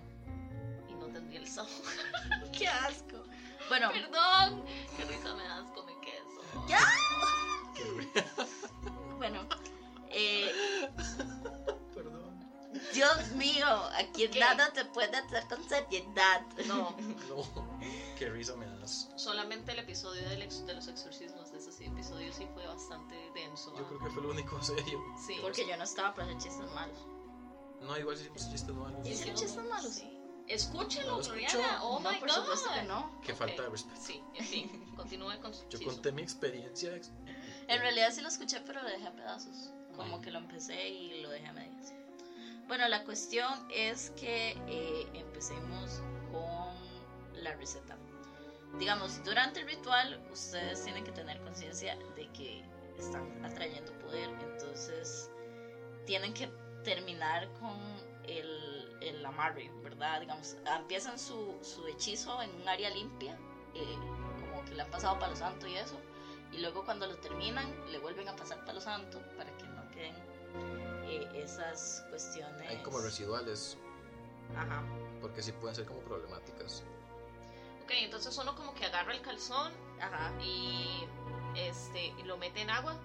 y no tendría el sabor. <laughs> ¡Qué asco! Bueno, Perdón, qué risa me das con el queso. Ya. bueno. eh, Perdón. Dios mío, aquí ¿Qué? nada te puede hacer con seriedad. No, No, qué risa me das. solamente el episodio de los exorcismos, episodio sí fue bastante denso. Yo ¿ah? creo que fue lo único <laughs> serio. Sí. Porque yo no estaba para hacer chistes malos. No, igual hicimos chistes malos. ¿Y hicieron chistes malos? Sí. Escúchelo, No lo escucho. Gloriana. Oh no, my por God. supuesto que no. Qué Ok. falta de respeto. Sí, en fin, <laughs> continúe con su Yo conté mi experiencia. ex- En realidad sí lo escuché, pero lo dejé a pedazos. Como Ay. que lo empecé y lo dejé a medias. Bueno, la cuestión es que eh, empecemos con la receta. Digamos, durante el ritual ustedes tienen que tener conciencia de que están atrayendo poder. Entonces, tienen que terminar con el, el amarre, ¿verdad? Digamos, empiezan su, su hechizo en un área limpia, eh, como que le han pasado palo santo y eso y luego cuando lo terminan le vuelven a pasar palo santo para que no queden eh, esas cuestiones Hay como residuales, ajá porque sí pueden ser como problemáticas. Ok, entonces uno como que agarra el calzón ajá y este y lo mete en agua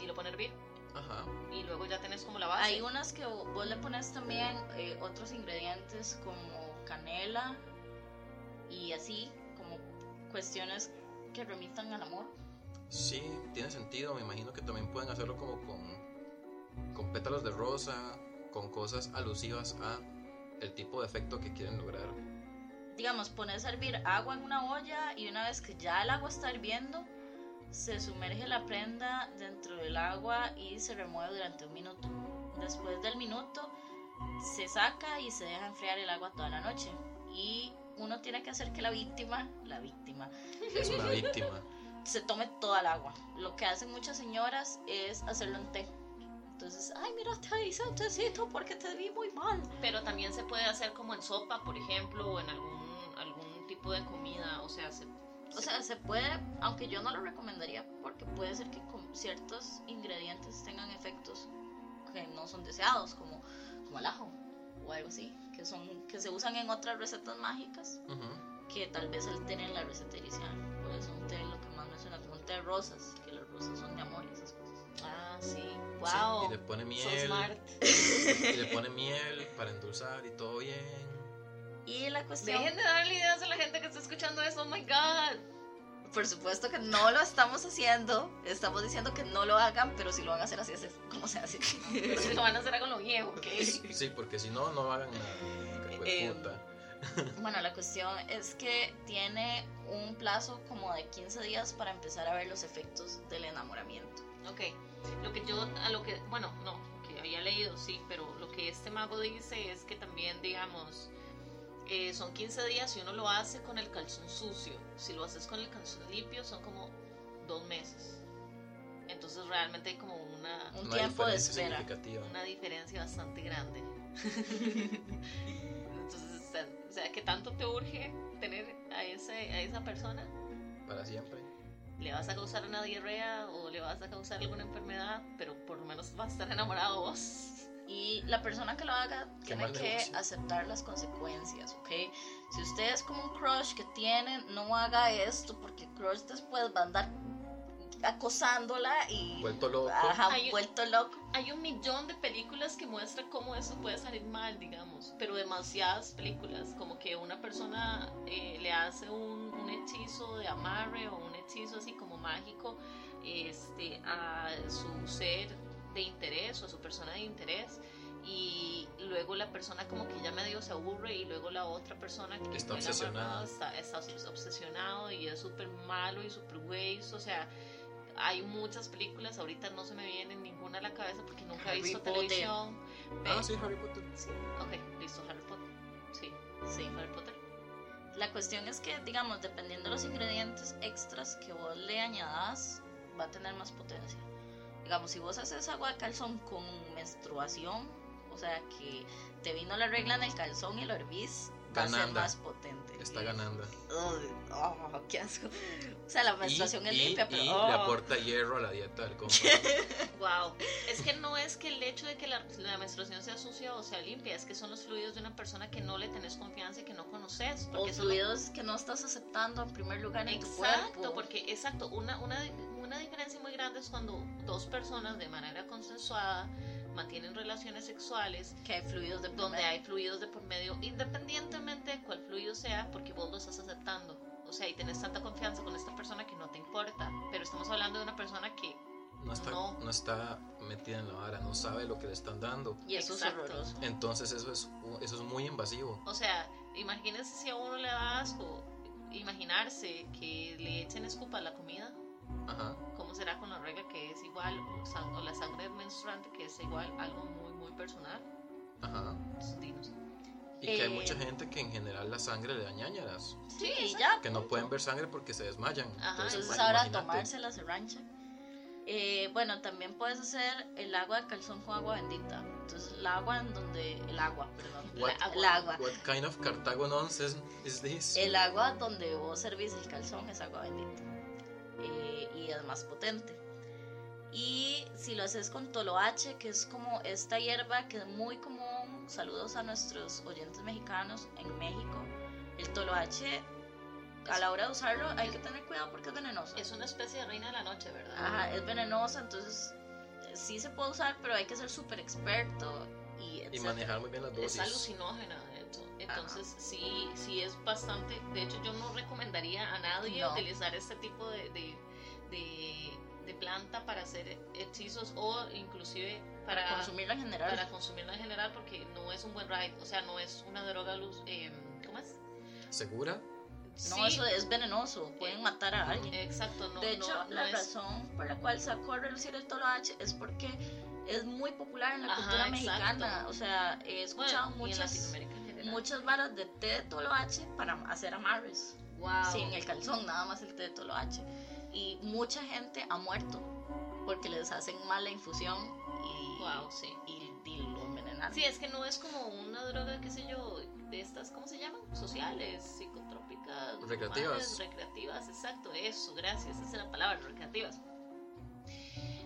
y lo pone a hervir Ajá. y luego ya tenés como la base. hay unas que vos le pones también eh, otros ingredientes como canela y así como cuestiones que remitan al amor Sí, tiene sentido. Me imagino que también pueden hacerlo como con, con pétalos de rosa, con cosas alusivas a el tipo de efecto que quieren lograr. Digamos, pones a hervir agua en una olla y una vez que ya el agua está hirviendo, se sumerge la prenda dentro del agua y se remueve durante un minuto. Después del minuto se saca y se deja enfriar el agua toda la noche. Y uno tiene que hacer que la víctima, la víctima, Es una víctima. <laughs> se tome toda el agua. Lo que hacen muchas señoras es hacerlo en té. Entonces, ay, mira, te hice un tecito porque te vi muy mal. Pero también se puede hacer como en sopa, por ejemplo, o en algún algún tipo de comida, o sea, se, O sea, se puede, aunque yo no lo recomendaría porque puede ser que con ciertos ingredientes tengan efectos que no son deseados, como, como el ajo o algo así, que son que se usan en otras recetas mágicas que tal vez el té en la receta inicial. Por eso un té lo que más me es una pregunta de rosas, que las rosas son de amor y esas cosas. Ah, sí. Sí, Wow. y le pone So miel. smart. y le pone miel para endulzar y todo bien. Y la cuestión, Dejen de darle ideas a la gente que está escuchando eso. Oh my god. por supuesto que no lo estamos haciendo, estamos diciendo que no lo hagan, pero si lo van a hacer así es como se hace. Pero si lo van a hacer, háganlo bien, ¿ok? <laughs> Sí, porque si no, no hagan nada. Eh, puta. <laughs> Bueno, la cuestión es que tiene un plazo como de 15 días para empezar a ver los efectos del enamoramiento. Ok, lo que yo, a lo que, bueno, no, que había leído, sí, pero lo que este mago dice es que también, digamos, eh, son 15 días y uno lo hace con el calzón sucio. Si lo haces con el calzón limpio, son como dos meses. Entonces realmente hay como una, Un Una tiempo de diferencia espera. significativa. una diferencia bastante grande. <laughs> Entonces, o sea, o sea, que tanto te urge tener a, ese, a esa persona Para siempre. le vas a causar una diarrea o le vas a causar alguna enfermedad, pero por lo menos vas a estar enamorado vos. Y la persona que lo haga tiene que negocio. aceptar las consecuencias, ¿ok? Si usted es como un crush que tiene, no haga esto porque el crush después va a andar acosándola y Vuelto loco. ajá, Hay- vuelto loco. Hay un millón de películas que muestran cómo eso puede salir mal, digamos, pero demasiadas películas, como que una persona eh, le hace un, un hechizo de amarre o un hechizo así como mágico este, a su ser de interés o a su persona de interés y luego la persona como que ya medio se aburre y luego la otra persona que Está obsesionada. está, está obs- obsesionado y es súper malo y súper güey, o sea, hay muchas películas, ahorita no se me viene ninguna a la cabeza porque nunca he Harry visto Potter. televisión. Ah, sí, Harry Potter. sí, ok, listo, Harry Potter. Sí, Sí. Harry Potter. La cuestión es que, digamos, dependiendo de los ingredientes extras que vos le añadas, va a tener más potencia. Digamos, si vos haces agua de calzón con menstruación, o sea que te vino la regla en el calzón y lo hervís, va a ser Gananda. más potente. Está ganando. Oh, qué asco. O sea, la menstruación y, es y- limpia, pero. y oh. le aporta hierro a la dieta del compa. <laughs> Wow. Es que no es que el hecho de que la, la menstruación sea sucia o sea limpia, es que son los fluidos de una persona que no le tenés confianza y que no conoces. O fluidos que no estás aceptando en primer lugar en tu Exacto, cuerpo. porque exacto, una, una, una diferencia muy grande es cuando dos personas de manera consensuada mantienen relaciones sexuales Que hay fluidos de por donde medio. hay fluidos de por medio, independientemente de cuál fluido sea, porque vos lo estás aceptando. O sea, y tenés tanta confianza con esta persona que no te importa. Pero estamos hablando de una persona que No está, No. no está metida en la vara, no sabe lo que le están dando. Y eso Exacto. es horroroso. Entonces eso es, eso es muy invasivo. O sea, imagínense si a uno le da asco imaginarse que le echen escupa a la comida. Ajá. ¿Cómo será con la regla que es igual, o, sang- o la sangre menstruante que es igual, algo muy, muy personal? Ajá. Entonces, dinos. Y que hay Eh, mucha gente que en general la sangre le da ñañaras. Sí, exacto. ya. Que no pueden ver sangre porque se desmayan. Ajá, Entonces ima- ahora imagínate. tomársela se rancha. Eh, bueno, también puedes hacer el agua de calzón con agua bendita. Entonces el agua en donde... El agua, perdón. What? La- el agua. What kind of Cartago nonsense is this? El agua donde vos servís el calzón es agua bendita. Es más potente. Y si lo haces con toloache, que es como esta hierba que es muy común, saludos a nuestros oyentes mexicanos en México. El toloache, a la hora de usarlo hay que tener cuidado porque es venenoso. Es una especie de reina de la noche, ¿verdad? Ajá, es venenosa, entonces eh, sí se puede usar, pero hay que ser súper experto y, Y manejar muy bien las Es dosis. alucinógena, de hecho. Entonces, sí, sí es bastante. De hecho, yo no recomendaría a nadie No. utilizar este tipo de, de, de- de planta para hacer hechizos o inclusive para, para, consumirla en general. para consumirla en general porque no es un buen ride. O sea, no es una droga luz. eh, ¿Cómo es? ¿Segura? No, Sí, eso es venenoso, pueden matar a alguien. Exacto, no. de hecho, no- no la es- razón por la cual sacó a relucir el toloache es porque es muy popular en la Ajá, cultura exacto. mexicana. O sea, he escuchado bueno, muchas, muchas varas de té de toloache para hacer amarres. Wow. Sin el calzón, nada más el té de toloache. Y mucha gente ha muerto porque les hacen mal la infusión y, Wow, sí. y, y lo envenenan. Sí, es que no es como una droga, qué sé yo, de estas, ¿cómo se llaman? Sociales, psicotrópicas, Recreativas. normales, recreativas, exacto, eso, gracias, esa es la palabra, recreativas.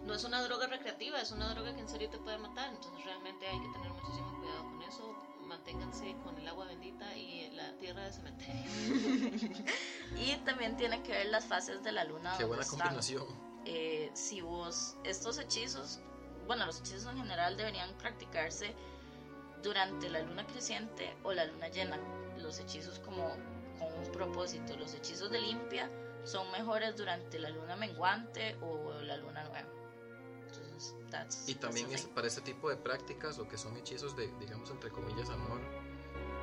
No es una droga recreativa, es una droga que en serio te puede matar, entonces realmente hay que tener muchísimo cuidado con eso, manténganse con el agua bendita y la tierra de cementerio. <laughs> Y también tiene que ver las fases de la luna. Qué buena combinación. Eh, si vos, estos hechizos, bueno, los hechizos en general deberían practicarse durante la luna creciente o la luna llena. Los hechizos como con un propósito. Los hechizos de limpia son mejores durante la luna menguante o la luna nueva. Entonces, that's, Y también that's es, para este tipo de prácticas, lo que son hechizos de, digamos, entre comillas, amor,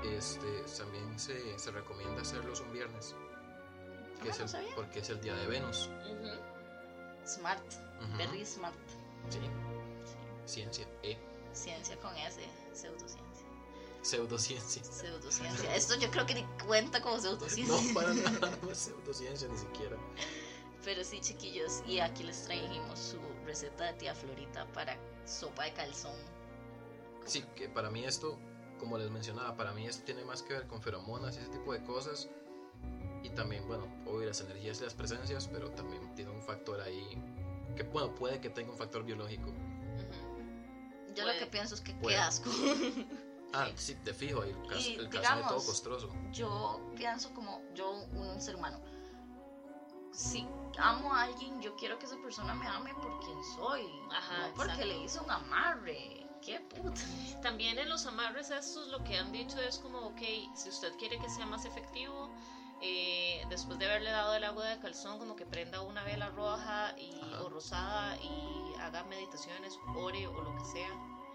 este, también se, se recomienda hacerlos un viernes. Que Ah, es el- porque es el día de Venus. Smart, Ujú. very smart. Sí, Sí. ciencia, E, Ciencia con S, pseudociencia. pseudociencia. Pseudociencia. Esto yo creo que ni cuenta como pseudociencia. No, para <laughs> nada, no es pseudociencia ni siquiera. Pero sí, chiquillos, y aquí les trajimos su receta de tía Florita para sopa de calzón. Sí, que para mí esto, como les mencionaba, para mí esto tiene más que ver con feromonas y ese tipo de cosas. Y también, bueno, obvio las energías y las presencias, pero también tiene un factor ahí que, bueno, puede que tenga un factor biológico. Yo Puede. lo que pienso es que Puede. qué asco. <laughs> Ah, sí, te fijo, el, cas- Y el calzón es todo digamos- costroso. Yo pienso como yo, un ser humano. Si amo a alguien, yo quiero que esa persona me ame por quien soy. Ajá, no porque le hice un amarre. Qué puta. También en los amarres estos lo que han dicho es como, ok, si usted quiere que sea más efectivo, eh, después de haberle dado el agua de calzón, como que prenda una vela roja y, Ajá. o rosada y haga meditaciones, ore o lo que sea.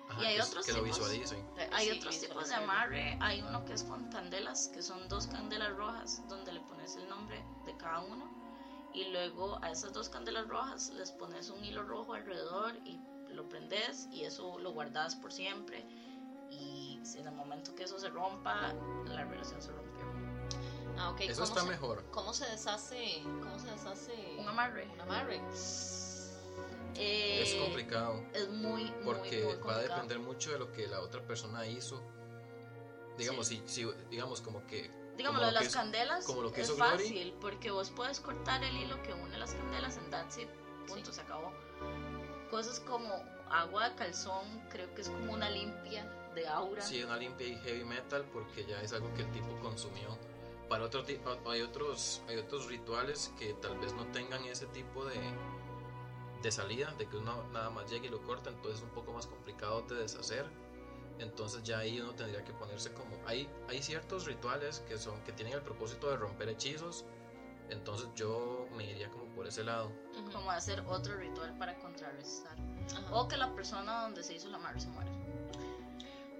Ajá, y hay que, otros que lo tipos. visualicen. Hay Sí, otros tipos de amarre. Hay uno que es con candelas, que son dos candelas rojas, donde le pones el nombre de cada uno. Y luego a esas dos candelas rojas les pones un hilo rojo alrededor y lo prendes y eso lo guardas por siempre. Y en el momento que eso se rompa, la relación se rompió. Ah, ok. Eso ¿Cómo está se- mejor. ¿Cómo se deshace? ¿Cómo se deshace? Un amarre. Un amarre. Eh, Es complicado. Es muy, muy, Porque muy va a complicado. depender mucho de lo que la otra persona hizo. Digamos, si, si- digamos como que... Digamos, lo de las candelas como lo que es Glory. fácil porque vos puedes cortar el hilo que une las candelas en That's It. Punto, se acabó. Cosas como agua de calzón, creo que es como una limpia de aura. Sí, una limpia y heavy metal porque ya es algo que el tipo consumió. Para otro tipo, hay otros, hay otros rituales que tal vez no tengan ese tipo de, de salida, de que uno nada más llegue y lo corta, entonces es un poco más complicado de deshacer. Entonces ya ahí uno tendría que ponerse como hay hay ciertos rituales que son que tienen el propósito de romper hechizos. Entonces yo me iría como por ese lado. Como hacer otro ritual para contrarrestar. Ajá. O que la persona donde se hizo la amarre se muera.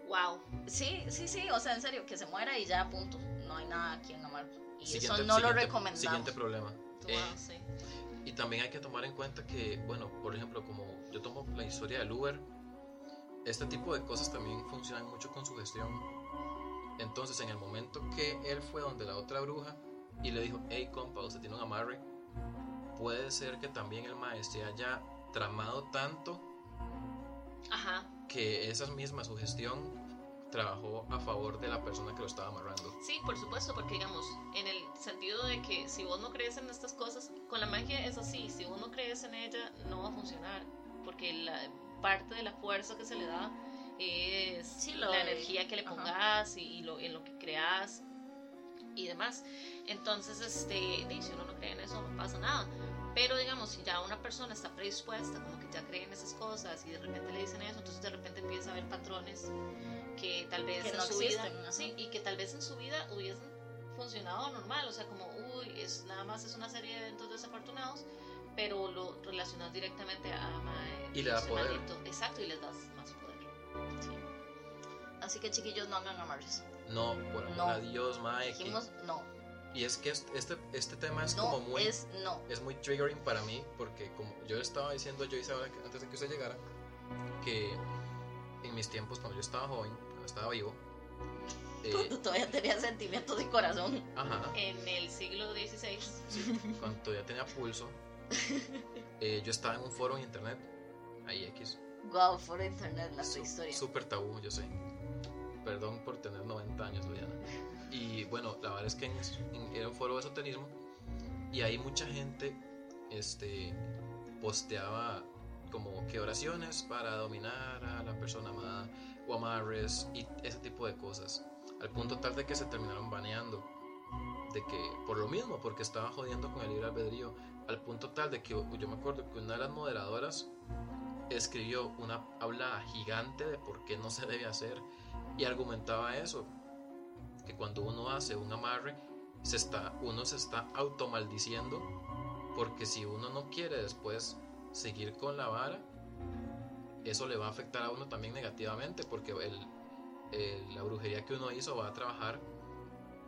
Wow. Sí, sí, sí, o sea, en serio, que se muera y ya, punto. No hay nada aquí en amar. Y eso Siguiente- no lo siguiente- recomendamos. Siguiente problema. Wow, Eh, sí. Y también hay que tomar en cuenta que, bueno, por ejemplo, como yo tomo la historia del Uber, este tipo de cosas también funcionan mucho con sugestión. Entonces, en el momento que él fue donde la otra bruja y le dijo, hey compa, usted tiene un amarre, puede ser que también el maestro haya tramado tanto Ajá. que esa misma sugestión trabajó a favor de la persona que lo estaba amarrando. Sí, por supuesto, porque digamos, en el sentido de que si vos no crees en estas cosas, con la magia es así, si vos no crees en ella, no va a funcionar, porque la parte de la fuerza que se le da es Sí, la de- energía que le pongas y, y lo, en lo que creas y demás. Entonces, este, si uno no cree en eso, no pasa nada. Pero digamos, si ya una persona está predispuesta, como que ya cree en esas cosas y de repente le dicen eso, entonces de repente empieza a ver patrones que tal vez Que en no su existen, vida, sí, y que tal vez en su vida hubiesen funcionado normal, o sea, como, uy, es nada más es una serie de eventos desafortunados, pero lo relacionas directamente a mae, Y le da poder. Exacto, y les das más poder. Sí. Así que chiquillos, no hagan amarres. No, por amor No. a Dios, mae. que- Dijimos no. Y es que este, este, este tema es No como muy... es no. es muy triggering para mí porque como yo estaba diciendo a Joyce ahora antes de que usted llegara que en mis tiempos cuando yo estaba joven cuando estaba vivo <laughs> eh, Cuando todavía tenía sentimientos de corazón. ajá En el siglo XVI, sí, cuando todavía tenía pulso eh, yo estaba en un foro en internet ahí X Wow, por internet la su- historia. súper tabú yo sé perdón por tener 90 años Luciana y bueno la verdad es que en- en- era un foro de esoterismo y ahí mucha gente este posteaba como que oraciones para dominar a la persona amada o amarres y ese tipo de cosas. Al punto tal de que se terminaron baneando. De que, por lo mismo, porque estaba jodiendo con el libre albedrío, al punto tal de que yo me acuerdo que una de las moderadoras escribió una habla gigante de por qué no se debe hacer y argumentaba eso, que cuando uno hace un amarre, se está, uno se está automaldiciendo porque si uno no quiere después seguir con la vara, eso le va a afectar a uno también negativamente porque el, la brujería que uno hizo va a trabajar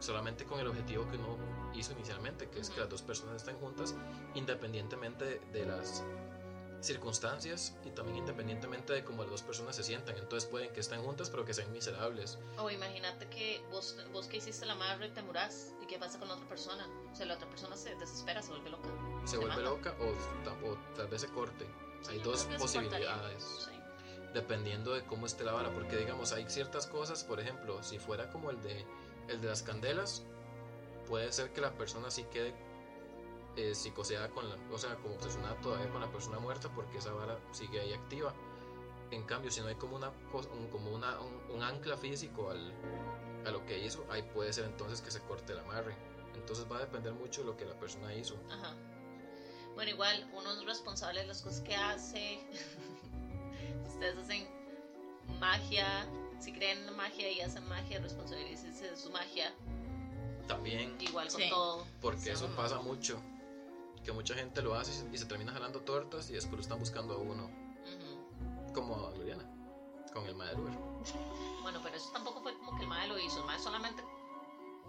solamente con el objetivo que uno hizo inicialmente, que es que las dos personas estén juntas independientemente de las circunstancias y también independientemente de cómo las dos personas se sientan. Entonces pueden que estén juntas pero que sean miserables. O imagínate que vos, vos que hiciste la madre te murás y qué pasa con la otra persona. O sea, la otra persona se desespera, se vuelve loca. Se, vuelve loca o, tal vez se corte. hay dos posibilidades. Dependiendo de cómo esté la vara. Porque digamos, hay ciertas cosas, por ejemplo, si fuera como el de, el de las candelas, puede ser que la persona sí quede eh, psicoseada con la, o sea, como obsesionada todavía con la persona muerta porque esa vara sigue ahí activa. En cambio, si no hay como una un, como una, un, ancla físico al, a lo que hizo, ahí puede ser entonces que se corte el amarre. Entonces va a depender mucho de lo que la persona hizo. Bueno, igual uno es de las cosas que hace. <laughs> ustedes hacen magia, si creen en la magia y hacen magia, responsabilícense de su magia. También. Igual con todo. Porque eso pasa mucho que mucha gente lo hace y se termina jalando tortas y después lo están buscando a uno. Como a Gloriana, con el madre Bueno, pero eso tampoco fue como que el madre lo hizo, el madre solamente...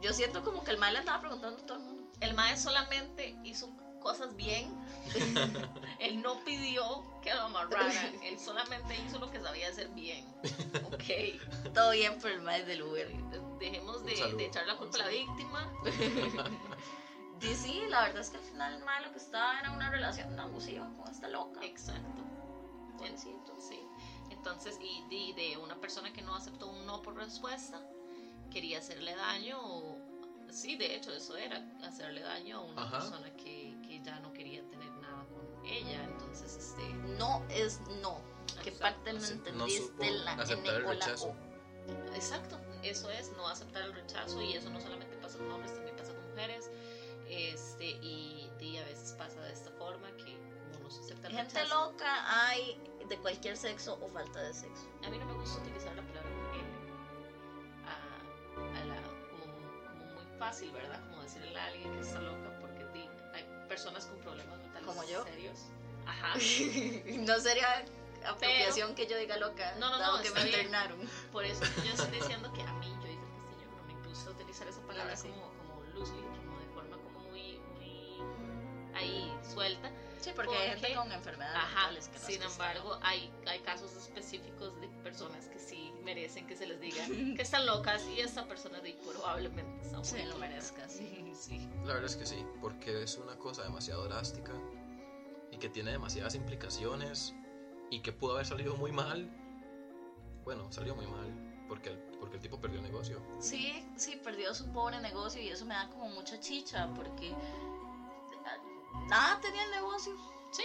Yo siento como que el madre le estaba preguntando a todo el mundo. El madre solamente hizo cosas bien. <laughs> él no pidió que lo amarraran. él solamente hizo lo que sabía hacer bien. Ok. <laughs> Todo bien por el madre del Uber. Dejemos de, de echar la culpa a la víctima. <laughs> Y sí, la verdad es que al final el malo que estaba era una relación abusiva con esta loca. Exacto. sí. Entonces, y, de una persona que no aceptó un no por respuesta, quería hacerle daño, o, sí, de hecho, eso era, hacerle daño a una persona que, ella. Entonces, este. No es no. ¿Qué parte no entendiste la aceptar el rechazo? Exacto, eso es no aceptar el rechazo, y eso no solamente pasa con hombres, también pasa con mujeres este, y, a veces pasa de esta forma que no se acepta Gente loca hay de cualquier sexo o falta de sexo. A mí no me gusta utilizar la palabra mujer a, la, como, muy fácil, ¿verdad? Como decirle a alguien que está loca personas con problemas mentales como yo. serios. Ajá. <laughs> no sería apropiación que yo diga loca. No, no, no. que me internaron. Por eso yo <laughs> estoy diciendo que a mí, yo digo que sí, yo no me gusta utilizar esa palabra como, como loosely ahí suelta. Sí, porque, hay gente con enfermedades que Sin embargo, hay, hay casos específicos de personas que sí merecen que se les diga que están locas y esta persona de probablemente sí, lo merezca, sí. sí. La verdad es que sí, porque es una cosa demasiado drástica y que tiene demasiadas implicaciones y que pudo haber salido muy mal. Bueno, salió muy mal porque el, porque el tipo perdió negocio. Sí, sí, perdió su pobre negocio y eso me da como mucha chicha porque nada tenía el negocio. Sí.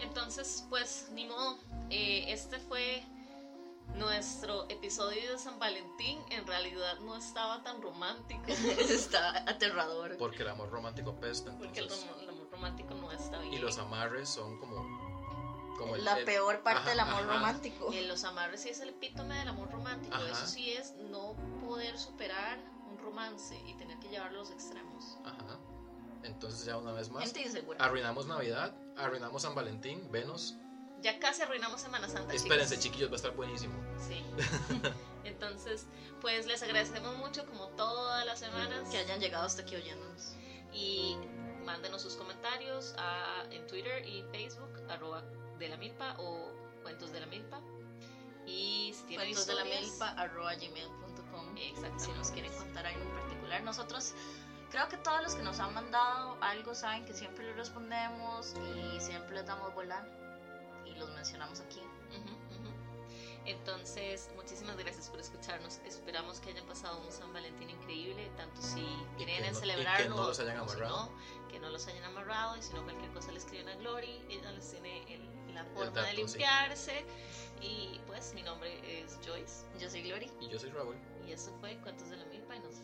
Entonces, pues, ni modo. Eh, este fue nuestro episodio de San Valentín. En realidad no estaba tan romántico. <laughs> estaba aterrador. Porque el amor romántico pesta. Porque el, amor romántico no está bien. Y los amarres son como. Como la peor parte del amor romántico. Y los amarres sí es el epítome del amor romántico. Eso sí es no poder superar un romance y tener que llevarlo a los extremos. Ajá. Entonces ya una vez más, arruinamos Navidad, arruinamos San Valentín, Venus. Ya casi arruinamos Semana Santa. Espérense, chiquillos, va a estar buenísimo. Sí. <laughs> <laughs> Entonces, pues les agradecemos mucho como todas las semanas. Que hayan llegado hasta aquí oyéndonos. Y mándenos sus comentarios a, en Twitter y Facebook, arroba de la milpa o cuentos de la milpa. Y si tienen cuentos de la milpa, arroba gmail.com. Exacto. Si nos quieren contar algo en particular, nosotros creo que todos los que nos han mandado algo saben que siempre les respondemos y siempre les damos volar los mencionamos aquí. Entonces, muchísimas gracias por escucharnos. Esperamos que hayan pasado un San Valentín increíble, tanto si quieren en celebrarlo, que no los hayan amarrado. que no los hayan amarrado, y si no cualquier cosa le escriben a Glory, ella les tiene la forma de limpiarse. Y pues mi nombre es Joy Liz. Yo soy Glory. Y yo soy Raúl. Y esto fue Cuentos de la Milpa y nos